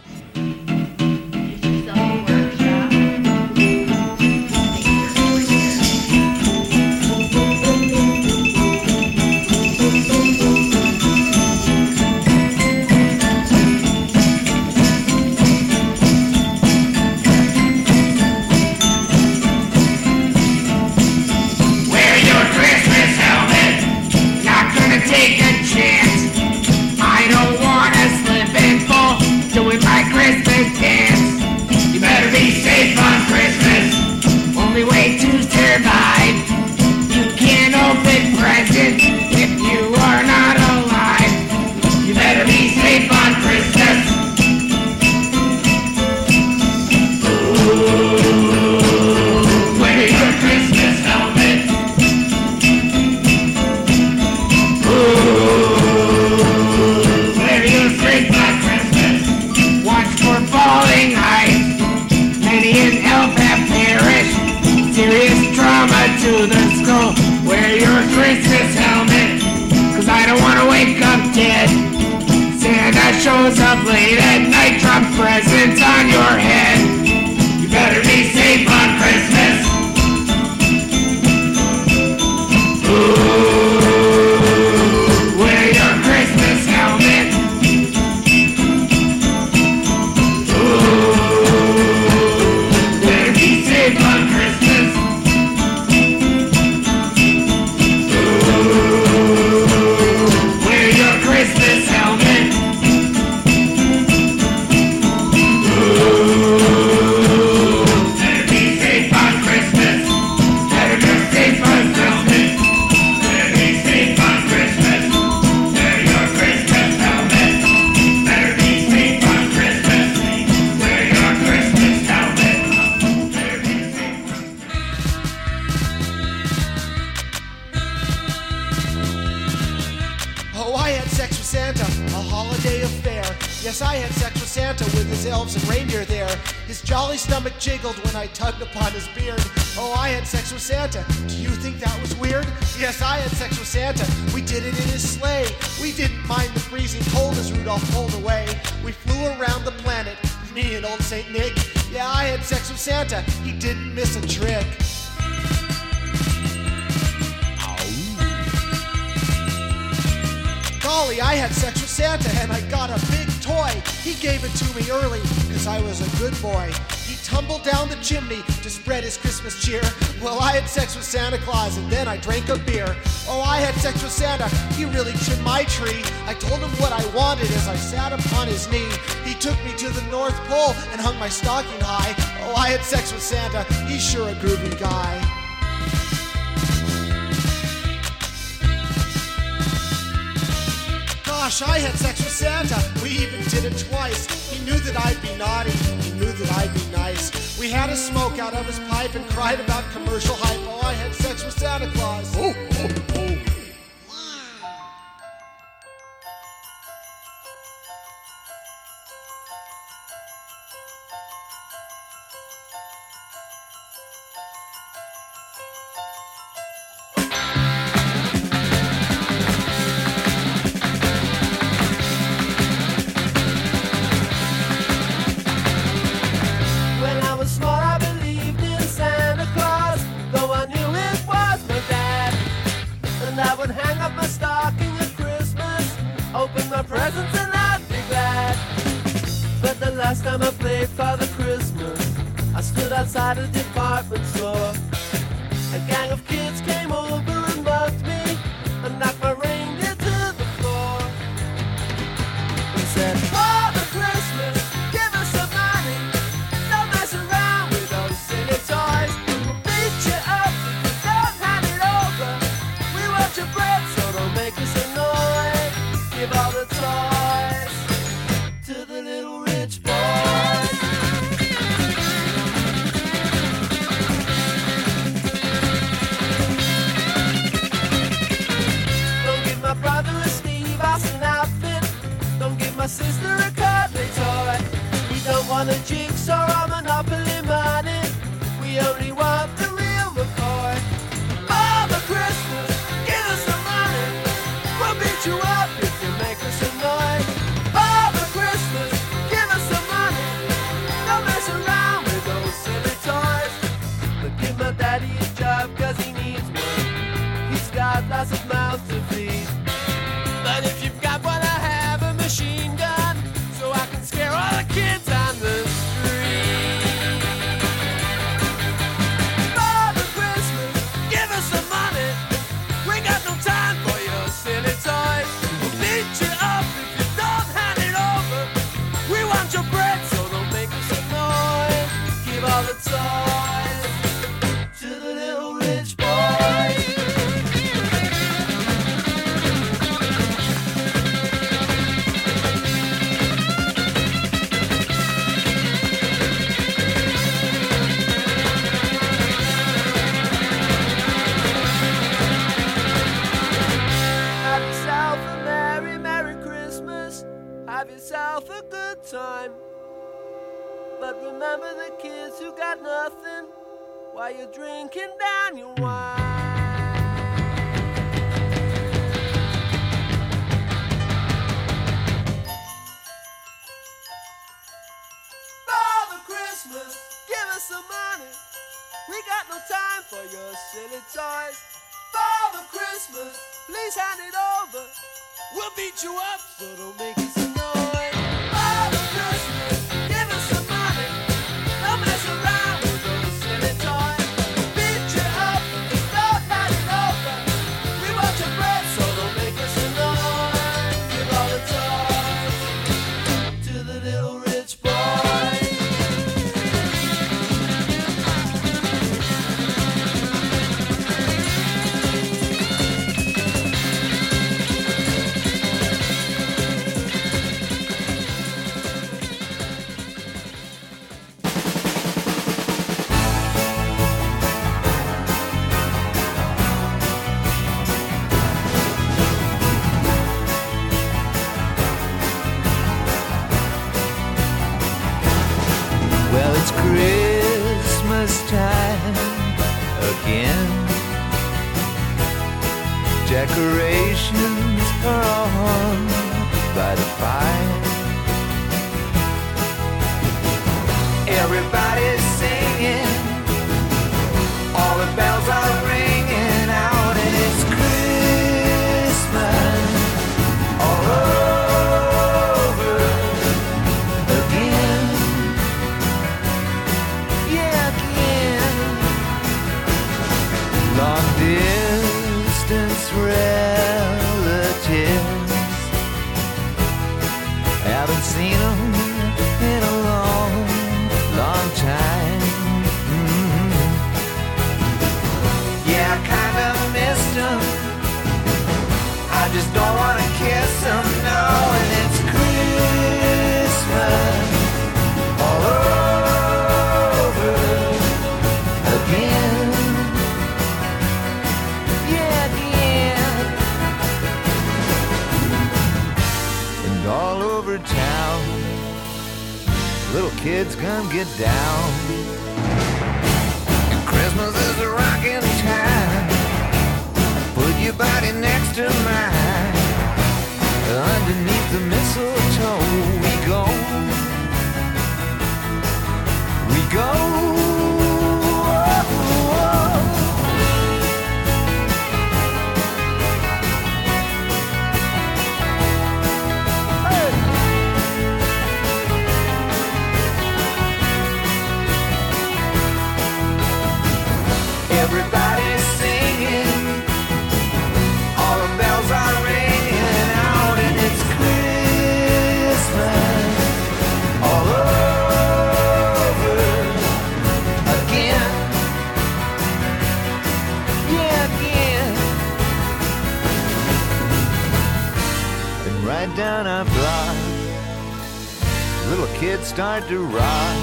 H: me early because I was a good boy. He tumbled down the chimney to spread his Christmas cheer. Well, I had sex with Santa Claus and then I drank a beer. Oh, I had sex with Santa, he really trimmed my tree. I told him what I wanted as I sat upon his knee. He took me to the North Pole and hung my stocking high. Oh, I had sex with Santa, he's sure a groovy guy. gosh, I had sex with Santa. We even did it twice knew that I'd be naughty, he knew that I'd be nice. We had a smoke out of his pipe and cried about commercial hype. Oh, I had sex with Santa Claus.
I: Ooh, ooh. Decorations are on by the fire. Everybody's kids come get down. And Christmas is a rocking time. Put your body next to mine. Underneath the mistletoe, we go. We go. Down our block, little kids start to rock.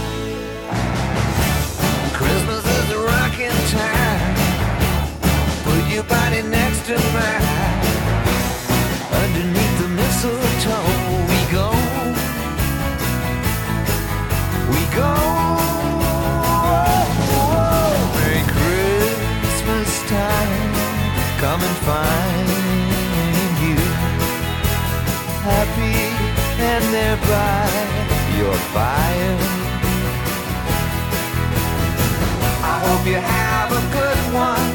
I: Christmas is a rocking time. Put your body next to mine. Underneath the mistletoe, we go. We go. Merry Christmas time. Come and find happy and there by your fire. I hope you have a good one.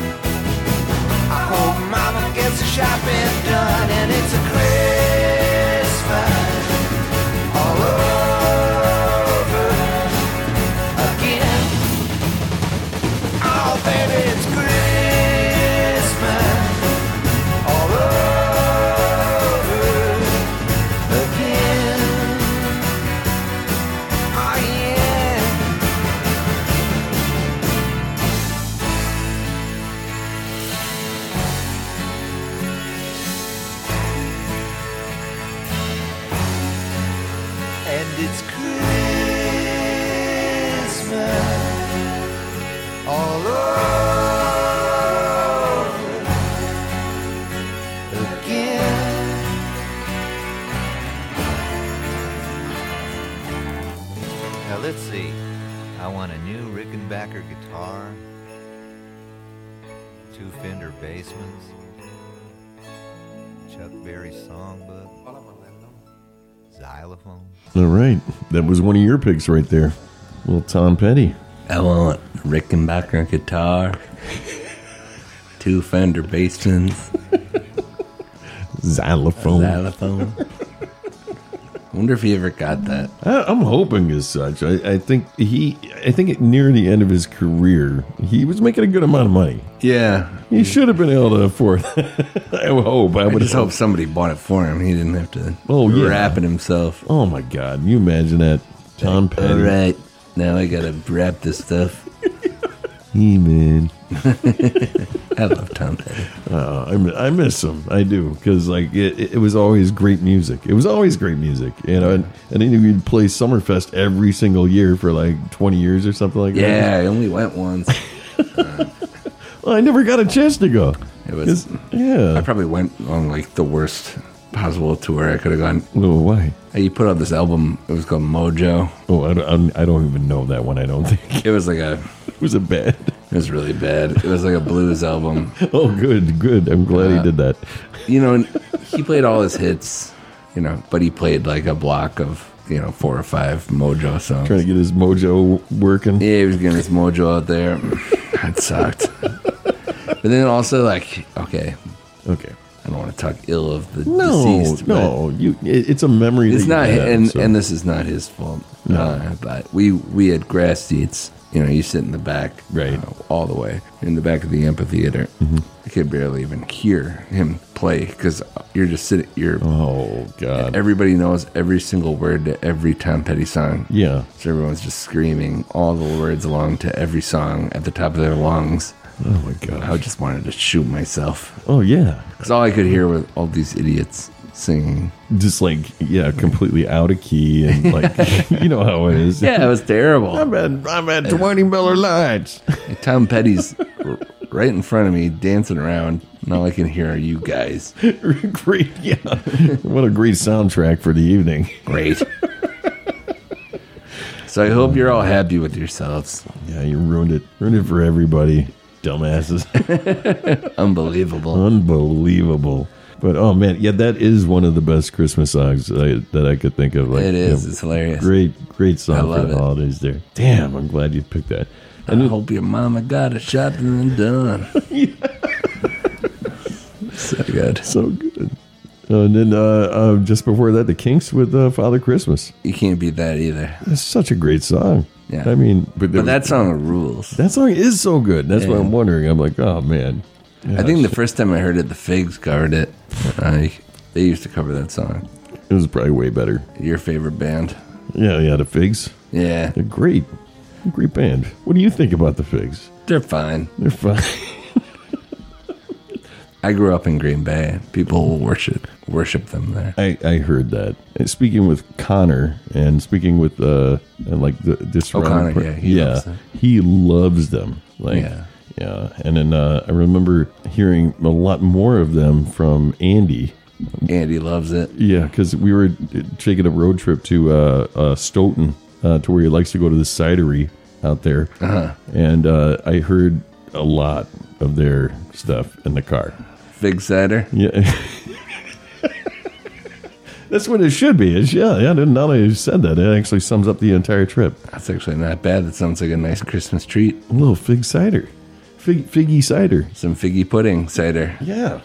I: I hope mama gets the shopping done and it's a Christmas all over again. Oh, baby, All
B: right. That was one of your picks right there. Little Tom Petty.
C: I want Rickenbacker guitar, two Fender bass
B: xylophone.
C: Xylophone wonder if he ever got that.
B: I, I'm hoping as such. I, I think he. I think near the end of his career, he was making a good amount of money.
C: Yeah.
B: He should have been able to afford. I hope. I
C: I
B: would
C: just hope somebody bought it for him. He didn't have to
B: Oh, yeah.
C: wrap it himself.
B: Oh my God! Can you imagine that? Tom Petty.
C: All right. Now I gotta wrap this stuff.
B: He man.
C: I love Tom Petty.
B: Uh, I, mi- I miss him. I do because like it, it was always great music. It was always great music, you know. And, and then he'd play Summerfest every single year for like twenty years or something like that.
C: Yeah, I only went once.
B: Well, I never got a chance to go.
C: It was.
B: Yeah.
C: I probably went on like the worst possible tour I could have gone.
B: Oh, why?
C: He put out this album. It was called Mojo.
B: Oh, I don't, I don't even know that one. I don't think.
C: It was like a.
B: Was it bad?
C: It was really bad. It was like a blues album.
B: Oh, good, good. I'm glad he
C: Uh,
B: did that.
C: You know, and he played all his hits. You know, but he played like a block of you know four or five Mojo songs.
B: Trying to get his mojo working.
C: Yeah, he was getting his mojo out there. That sucked. but then also like, okay,
B: Okay.
C: I don't want to talk ill of the
B: No,
C: deceased. but
B: no. You. It, it's a memory.
C: It's
B: that
C: not,
B: you have,
C: and
B: so-
C: and this is not his fault.
B: No.
C: Uh, but we we had grass seats. You know, you sit in the back,
B: Right.
C: uh, all the way in the back of the amphitheater.
B: Mm-hmm.
C: I could barely even hear him play because you're just sitting. You're
B: Oh God.
C: everybody knows every single word to every Tom Petty song.
B: Yeah.
C: So everyone's just screaming all the words along to every song at the top of their lungs.
B: Oh my God.
C: I just wanted to shoot myself
B: Oh yeah.
C: because all I could hear was all these idiots singing.
B: Just like yeah, completely out of key and like you know how it is.
C: Yeah, it was terrible.
B: I'm at I'm at twenty Miller Lites.
C: Tom Petty's right in front of me, dancing around, and all I can hear are you guys.
B: great. Yeah. what a great soundtrack for the evening.
C: Great. so I hope you're all happy with yourselves.
B: Yeah, you ruined it. Ruined it for everybody. Dumbasses.
C: Unbelievable.
B: Unbelievable. But oh man, yeah, that is one of the best Christmas songs that I, that I could think of. Like,
C: It is.
B: you know,
C: It's hilarious.
B: Great, great song for the
C: it.
B: holidays. There. Damn, I'm glad you picked that.
C: I hope your mama got a shopping and done. so good.
B: So good. Uh, and then uh, uh, just before that, the Kinks with uh, Father Christmas.
C: You can't beat that either.
B: It's such a great song.
C: Yeah.
B: I mean, but,
C: But that song rules.
B: that song is so good. That's what I'm wondering. I'm like, oh man.
C: I think the first time I heard it, the Figs covered it. I, they used to cover that song.
B: it was probably way better.
C: Your favorite band?
B: Yeah, yeah, the Figs.
C: Yeah,
B: They're great. Great band. What do you think about the Figs?
C: they're fine.
B: They're fine.
C: I grew up in Green Bay. People worship worship them there.
B: I, I heard that. And speaking with Connor and speaking with uh and like the this
C: Oh, Connor, yeah, he loves them.
B: he loves them. Like
C: Yeah.
B: Yeah. And then uh, I remember hearing a lot more of them from Andy.
C: Andy loves it.
B: Yeah, because we were taking a road trip to uh, uh, Stoughton, uh, to where he likes to go to the cidery out there,
C: Uh-huh.
B: and uh, I heard a lot of their stuff in the car.
C: Fig cider.
B: Yeah. That's what it should be. It's, yeah, yeah. Now that you said that, it actually sums up the entire trip.
C: That's actually not bad. That sounds like a nice Christmas treat.
B: A little fig cider, fig figgy cider.
C: Some figgy pudding cider.
B: Yeah.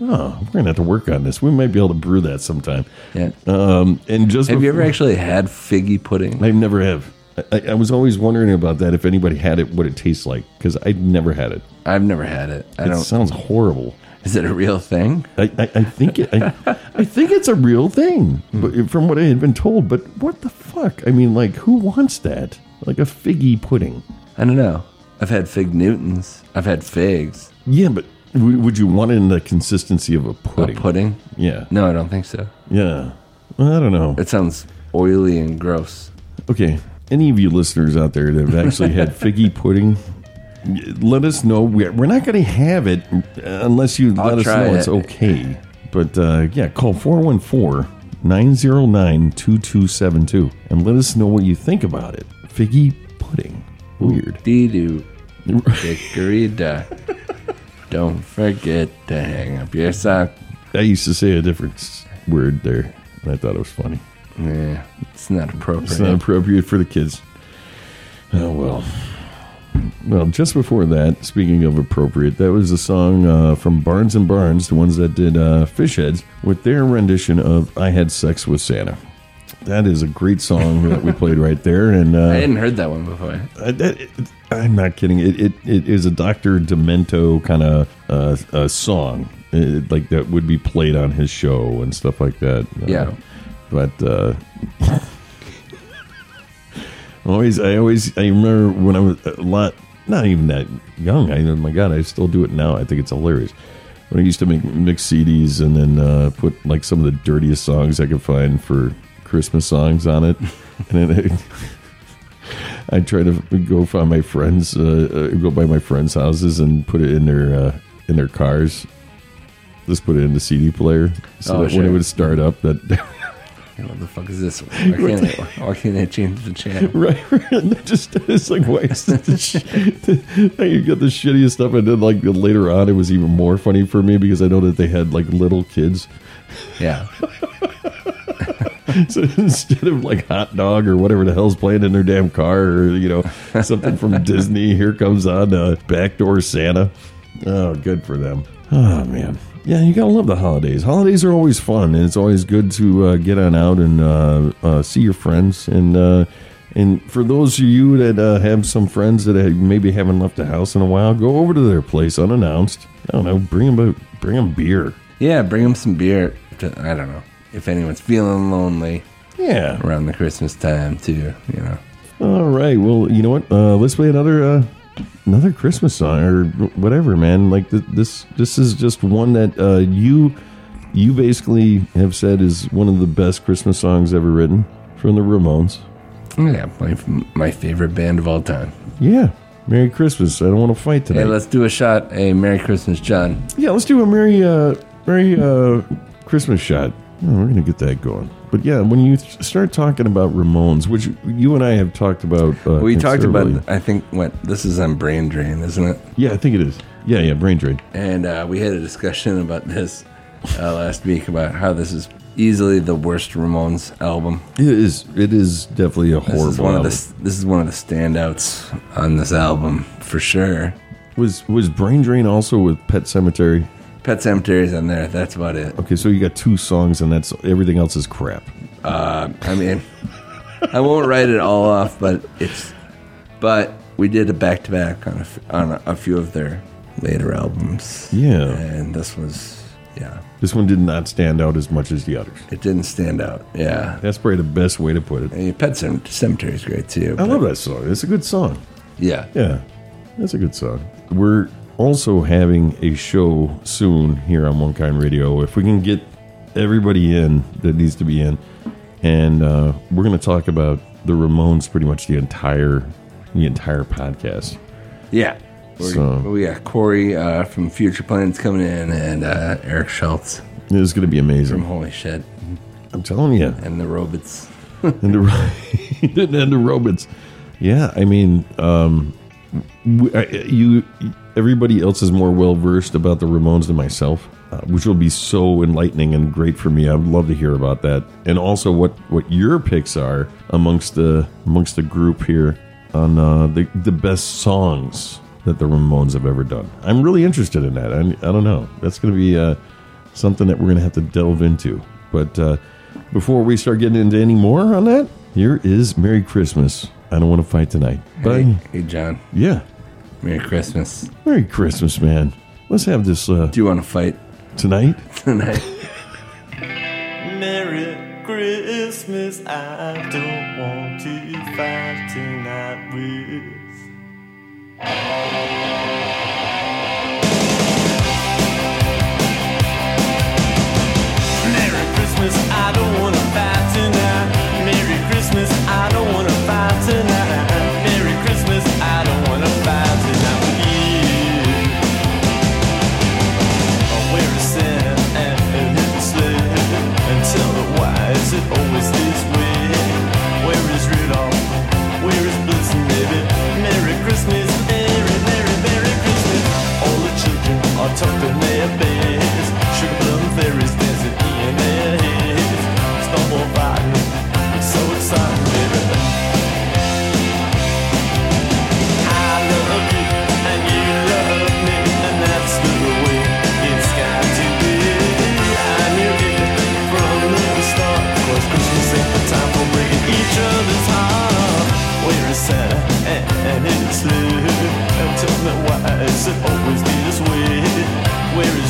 B: Oh, we're gonna have to work on this. We might be able to brew that sometime.
C: Yeah.
B: Um, and just
C: Have you ever actually had figgy pudding?
B: I never have. I, I was always wondering about that. If anybody had it, what it tastes like, because I've never had it.
C: I've never had it. I
B: it
C: don't.
B: sounds horrible.
C: Is it a real thing?
B: I, I, I think it, I, I think it's a real thing, but from what I had been told. But what the fuck? I mean, like, who wants that? Like a figgy pudding?
C: I don't know. I've had fig Newtons. I've had figs.
B: Yeah, but w- would you want it in the consistency of a pudding?
C: A pudding?
B: Yeah,
C: No, I don't think so.
B: yeah. Well, I don't know.
C: It sounds oily and gross.
B: Okay, any of you listeners out there that have actually had figgy pudding, let us know. We're, not going to have it unless you
C: I'll
B: let us know it's okay. But uh, yeah, call 414 909 2272 and let us know what you think about it. Figgy pudding. Weird.
C: Dee doo. Hickory dock. Don't forget to hang up your sock.
B: I used to say a different word there, and I thought it was funny.
C: Yeah, it's not appropriate.
B: It's not appropriate for the kids. Oh, well. Well, just before that, speaking of appropriate, that was a song uh, from Barnes and Barnes, the ones that did uh, Fish Heads, with their rendition of "I Had Sex with Santa." That is a great song that we played right there, and uh,
C: I hadn't heard that one before.
B: I, that, it, I'm not kidding. It, it it is a Doctor Demento kind of uh, uh, song, It- like that would be played on his show and stuff like that. Uh,
C: Yeah.
B: but uh, always, I always, I remember when I was a lot, not even that young. I, oh my God, I still do it now. I think it's hilarious. When I used to make mix CDs and then uh, put like some of the dirtiest songs I could find for Christmas songs on it, and then. I, I try to go find my friends, uh, uh, go by my friends' houses and put it in their uh, in their cars. Just put it in the CD player, so
C: Oh,
B: that when it would start up, that
C: What the fuck is this? Why can't I, why can't change the channel?
B: right, right. And it just it's like why is the sh- you get the shittiest stuff, and then like later on, it was even more funny for me because I know that they had like little kids.
C: Yeah.
B: so instead of like hot dog or whatever the hell's playing in their damn car or you know something from Disney, here comes on uh, backdoor Santa. Oh, good for them. Oh man, yeah, you gotta love the holidays. Holidays are always fun, and it's always good to uh, get on out and uh, uh, see your friends. And uh, and for those of you that uh, have some friends that maybe haven't left the house in a while, go over to their place unannounced. I don't know, bring them a, bring them beer.
C: Yeah, bring them some beer. I don't know if anyone's feeling lonely.
B: Yeah,
C: around the Christmas time too. You know.
B: All right. Well, you know what? Uh, let's play another uh, another Christmas song or whatever, man. Like th- this. This is just one that uh, you you basically have said is one of the best Christmas songs ever written from the Ramones.
C: Yeah, my my favorite band of all time.
B: Yeah. Merry Christmas. I don't want to fight tonight.
C: Hey, let's do a shot. Hey, Merry Christmas, John.
B: yeah, let's do a Merry uh, Merry uh, Christmas shot. Oh, we're gonna get that going. But yeah, when you start talking about Ramones, which you and I have talked about, uh,
C: we talked about. I think what this is on Brain Drain, isn't it?
B: Yeah, I think it is. Yeah, yeah, Brain Drain.
C: And uh, we had a discussion about this uh, last week about how this is easily the worst Ramones album.
B: It is. It is definitely a
C: This
B: horrible.
C: is one
B: album.
C: of the this is one of the standouts on this album for sure.
B: Was was Brain Drain also with Pet Sematary?
C: Pet Sematary's on there. That's about it.
B: Okay, so you got two songs, and that's everything else is crap.
C: Uh, I mean, I won't write it all off, but it's. But we did a back to back on a, on a, a few of their later albums.
B: Yeah.
C: and this was yeah.
B: This one did not stand out as much as the others.
C: It didn't stand out. Yeah,
B: That's probably the best way to put it.
C: and Pet Cem- Cemetery is great too.
B: I love that song. It's a good song.
C: Yeah,
B: Yeah, that's a good song. We're also having a show soon here on One Kind Radio. If we can get everybody in that needs to be in, and uh, we're going to talk about the Ramones pretty much the entire the entire podcast.
C: yeah.
B: So-
C: we got Corey uh, from Future Planets coming in, and uh, Eric Schultz
B: It's going to be
C: from
B: amazing.
C: Holy Shit,
B: I'm telling you.
C: and the Robots.
B: and the and the robots. Yeah, I mean, um, you everybody else is more well versed about the Ramones than myself, uh, which will be so enlightening and great for me. I would love to hear about that, and also what what your picks are amongst the amongst the group here on uh, the the best songs that the Ramones have ever done. I'm really interested in that. I, I don't know. That's going to be uh, something that we're going to have to delve into, but. Uh, before we start getting into any more on that, here is Merry Christmas. I don't want to fight tonight. Bye.
C: Hey, hey, John.
B: Yeah.
C: Merry Christmas.
B: Merry Christmas, man. Let's have this uh,
C: Do you want to fight
B: tonight.
C: tonight?
H: Merry Christmas, I don't want to fight tonight with. Merry Christmas, I don't wanna fight has it always been this way? Where is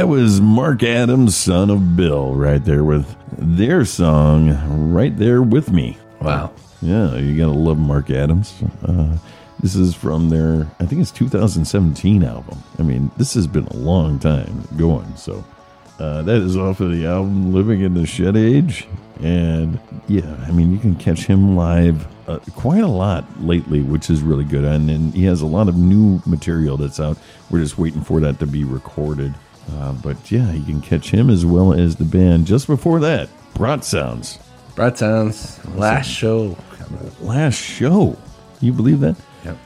H: that was
B: Mark Adams, son of Bill, right there with their song, right there with me.
C: Wow.
B: Yeah, you gotta love Mark Adams. Uh, this is from their, I think it's 2017 album. I mean, this has been a long time going. So uh, that is off of the album Living in the Shed Age. And yeah, I mean, you can catch him live uh, quite a lot lately, which is really good. And, and he has a lot of new material that's out. We're just waiting for that to be recorded. Uh, but yeah, you can catch him as well as the band. Just before that, Brat Sounds.
C: Brat Sounds, last show.
B: Last show. You believe that?
C: Yep.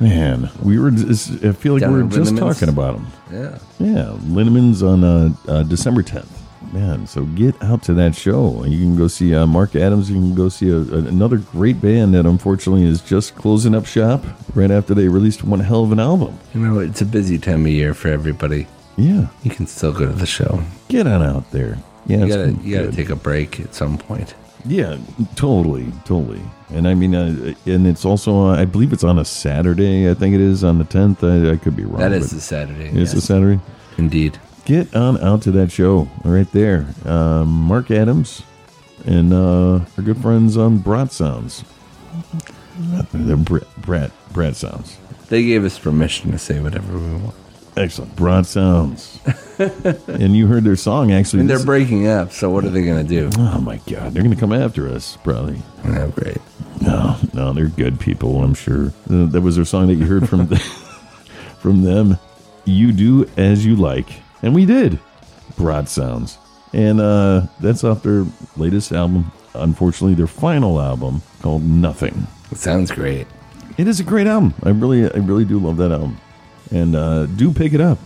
B: Man, we were. Just, I feel like
C: Down
B: we were just talking about them.
C: Yeah.
B: Yeah, Linneman's on uh, uh, December 10th. Man, so get out to that show. You can go see uh, Mark Adams. You can go see a, a- another great band that unfortunately is just closing up shop right after they released one hell of an album.
C: You know, it's a busy time of year for everybody.
B: Yeah,
C: You can still go to the show.
B: get on out there. Yeah,
C: you gotta you gotta take a break at some point.
B: Yeah, totally, totally. And I mean, uh, and it's also, uh, I believe it's on a Saturday. I think it is on the 10th. I, I could be wrong.
C: That is a Saturday.
B: It's a. Saturday.
C: Indeed.
B: Get on out to that show right there. Um, Mark Adams and uh, our good friends on Brat Sounds. The Brat, Brat, Brat Sounds.
C: They gave us permission to say whatever we want.
B: Excellent. Broad Sounds. and you heard their song actually.
C: mean, they're breaking up, so what are they gonna do?
B: oh my God. They're going to come after us, probably.
C: Oh, great.
B: No, no, they're good people, I'm sure. Uh, that was their song that you heard from from them. You do as you like, and we did. Broad sounds, and uh, that's off their latest album. Unfortunately, their final album called Nothing.
C: It sounds great.
B: It is a great album. I really, I really do love that album, and uh, do pick it up,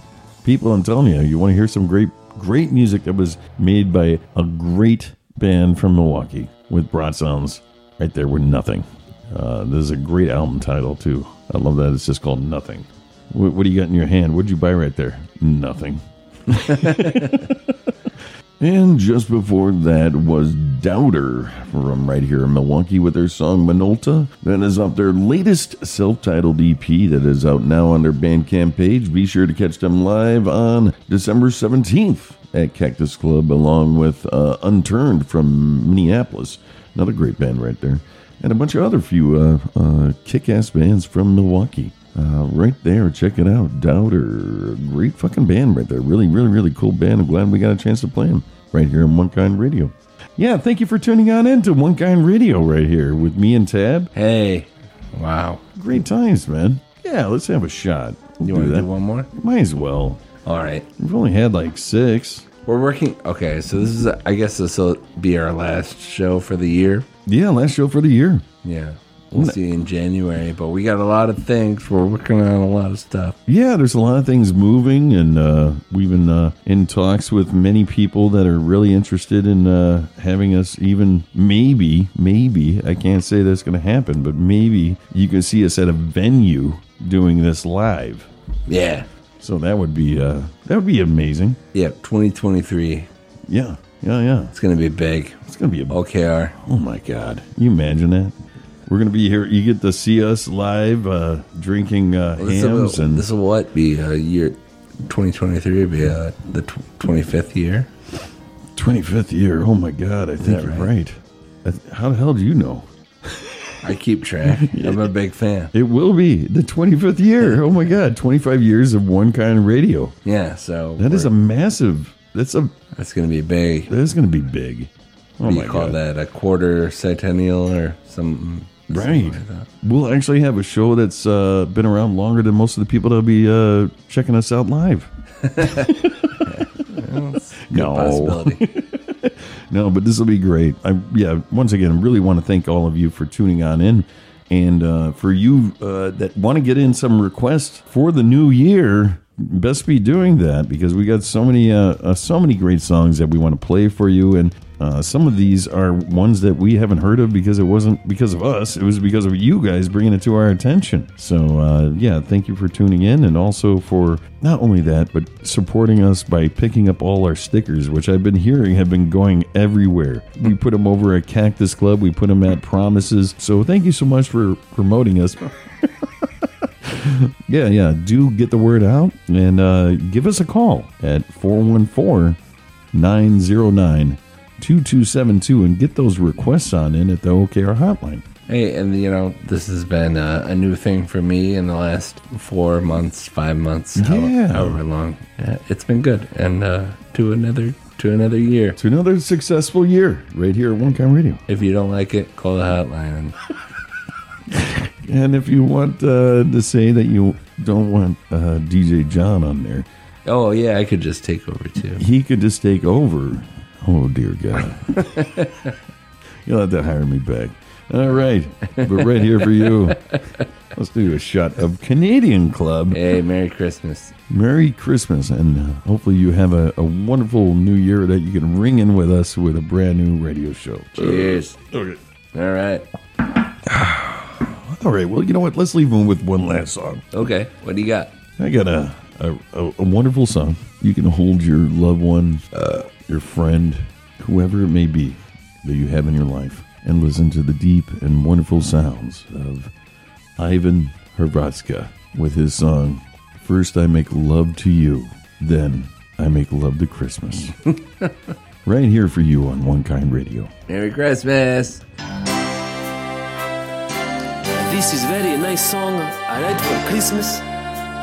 B: people. I'm telling you, you want to hear some great, great music that was made by a great band from Milwaukee with broad sounds. Right there with nothing. Uh, this is a great album title too. I love that. It's just called Nothing. What, what do you got in your hand? What'd you buy right there? Nothing. And just before that was Doubter from right here in Milwaukee with their song Minolta. That is off their latest self titled EP that is out now on their Bandcamp page. Be sure to catch them live on December 17th at Cactus Club, along with uh, Unturned from Minneapolis. Another great band right there. And a bunch of other few uh, uh, kick ass bands from Milwaukee. Uh, right there, check it out. Doubter, great fucking band right there. Really, really, really cool band. I'm glad we got a chance to play them right here on One Kind Radio. Yeah, thank you for tuning on into One Kind Radio right here with me and Tab.
C: Hey, wow,
B: great times, man. Yeah, let's have a shot. We'll
C: You want to do one more?
B: Might as well.
C: All right.
B: We've only had like six.
C: We're working. Okay, so this is. I guess this will be our last show for the year.
B: Yeah, last show for the year.
C: Yeah, we'll see in January. But we got a lot of things. We're working on a lot of stuff.
B: Yeah, there's a lot of things moving, and uh, we've been uh, in talks with many people that are really interested in uh, having us even maybe, maybe, I can't say that's going to happen, but maybe you can see us at a venue doing this live.
C: Yeah.
B: So that would be uh, that would be amazing.
C: Yeah, 2023.
B: Yeah, yeah, yeah.
C: It's gonna be big.
B: It's gonna be a
C: OKR.
B: Oh my God, you imagine that? We're going to be here. You get to see us live uh, drinking uh,
C: This
B: hams
C: will,
B: and
C: this will what be a year? 2023 will be uh, the tw- 25th year.
B: 25th year. Oh my God, I think you're
C: right?
B: right. How the hell do you know?
C: I keep track. I'm a big fan.
B: It will be the 25th year. Oh my God, 25 years of one kind of radio.
C: Yeah, so
B: That is a massive. That's a.
C: That's going to be big.
B: That is going to be big. Oh
C: What do
B: my
C: you call
B: God.
C: that? A quarter centennial or something?
B: Right. We'll actually have a show that's uh, been around longer than most of the people that'll be uh, checking us out live. no.
C: possibility.
B: no, but this will be great. I yeah. Once again, I really want to thank all of you for tuning on in, and uh, for you uh, that want to get in some requests for the new year. Best be doing that because we got so many uh, uh, so many great songs that we want to play for you, and uh, some of these are ones that we haven't heard of because it wasn't because of us; it was because of you guys bringing it to our attention. So uh, yeah, thank you for tuning in, and also for not only that, but supporting us by picking up all our stickers, which I've been hearing have been going everywhere. We put them over at Cactus Club, we put them at Promises. So thank you so much for promoting us. yeah, yeah. Do get the word out and uh, give us a call at 414 909 2272 and get those requests on in at the OKR hotline.
C: Hey, and you know, this has been uh, a new thing for me in the last four months, five months, how-
B: Yeah.
C: however long. Yeah, it's been good, and uh, to another to another year.
B: To another successful year right here at One Kind Radio.
C: If you don't like it, call the hotline.
B: And if you want uh, to say that you don't want uh, DJ John on there,
C: oh yeah, I could just take over too.
B: he could just take over. Oh dear God, you'll have to hire me back. All right, we're right here for you. Let's do a shot of Canadian Club.
C: Hey, Merry Christmas.
B: Merry Christmas, and uh, hopefully you have a, a wonderful new year that you can ring in with us with a brand new radio show.
C: Cheers.
B: Okay.
C: All right.
B: All right. Well, you know what? Let's leave them with one last song.
C: Okay. What do you got?
B: I got a a, a, a wonderful song. You can hold your loved one, uh, your friend, whoever it may be that you have in your life, and listen to the deep and wonderful sounds of Ivan Hrvatska with his song First I Make Love to You, Then I Make Love to Christmas. right here for you on One Kind Radio.
C: Merry Christmas.
J: This is very nice song I write for Christmas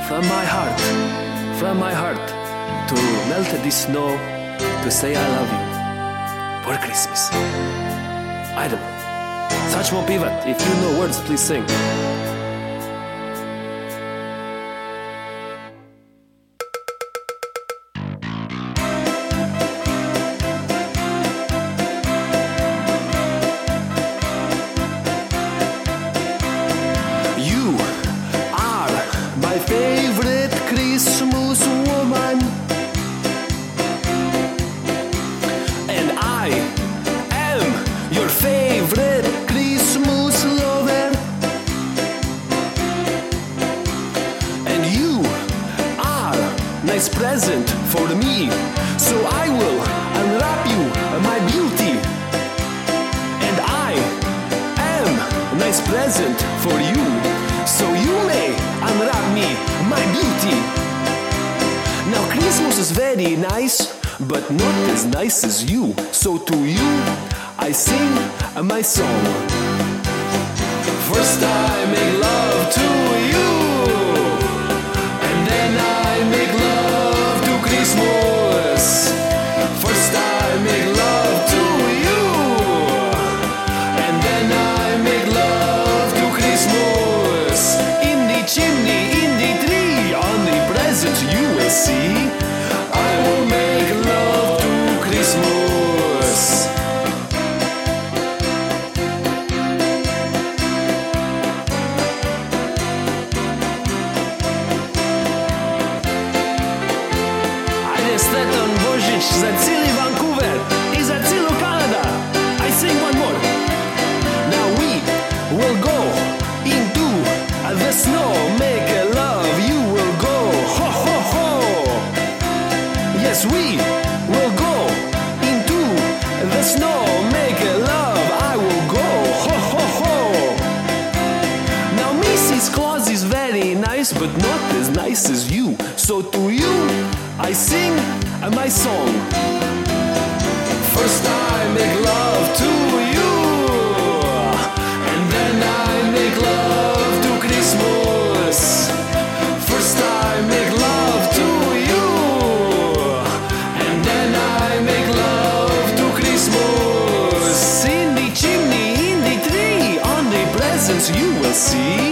J: from my heart, from my heart to melt the snow to say I love you for Christmas. I Item. Such more pivot. If you know words, please sing.
H: Nice as you. So to you, I sing my song. First I make love to you, and then I make love to Christmas. First I make love to you, and then I make love to Christmas. In the chimney, in the tree, on the presents you will see.
A: Uh, my song. First I make love to you, and then I make love to Christmas. First I make love to you, and then I make love to Christmas. In the chimney, in the tree, on the presents you will see.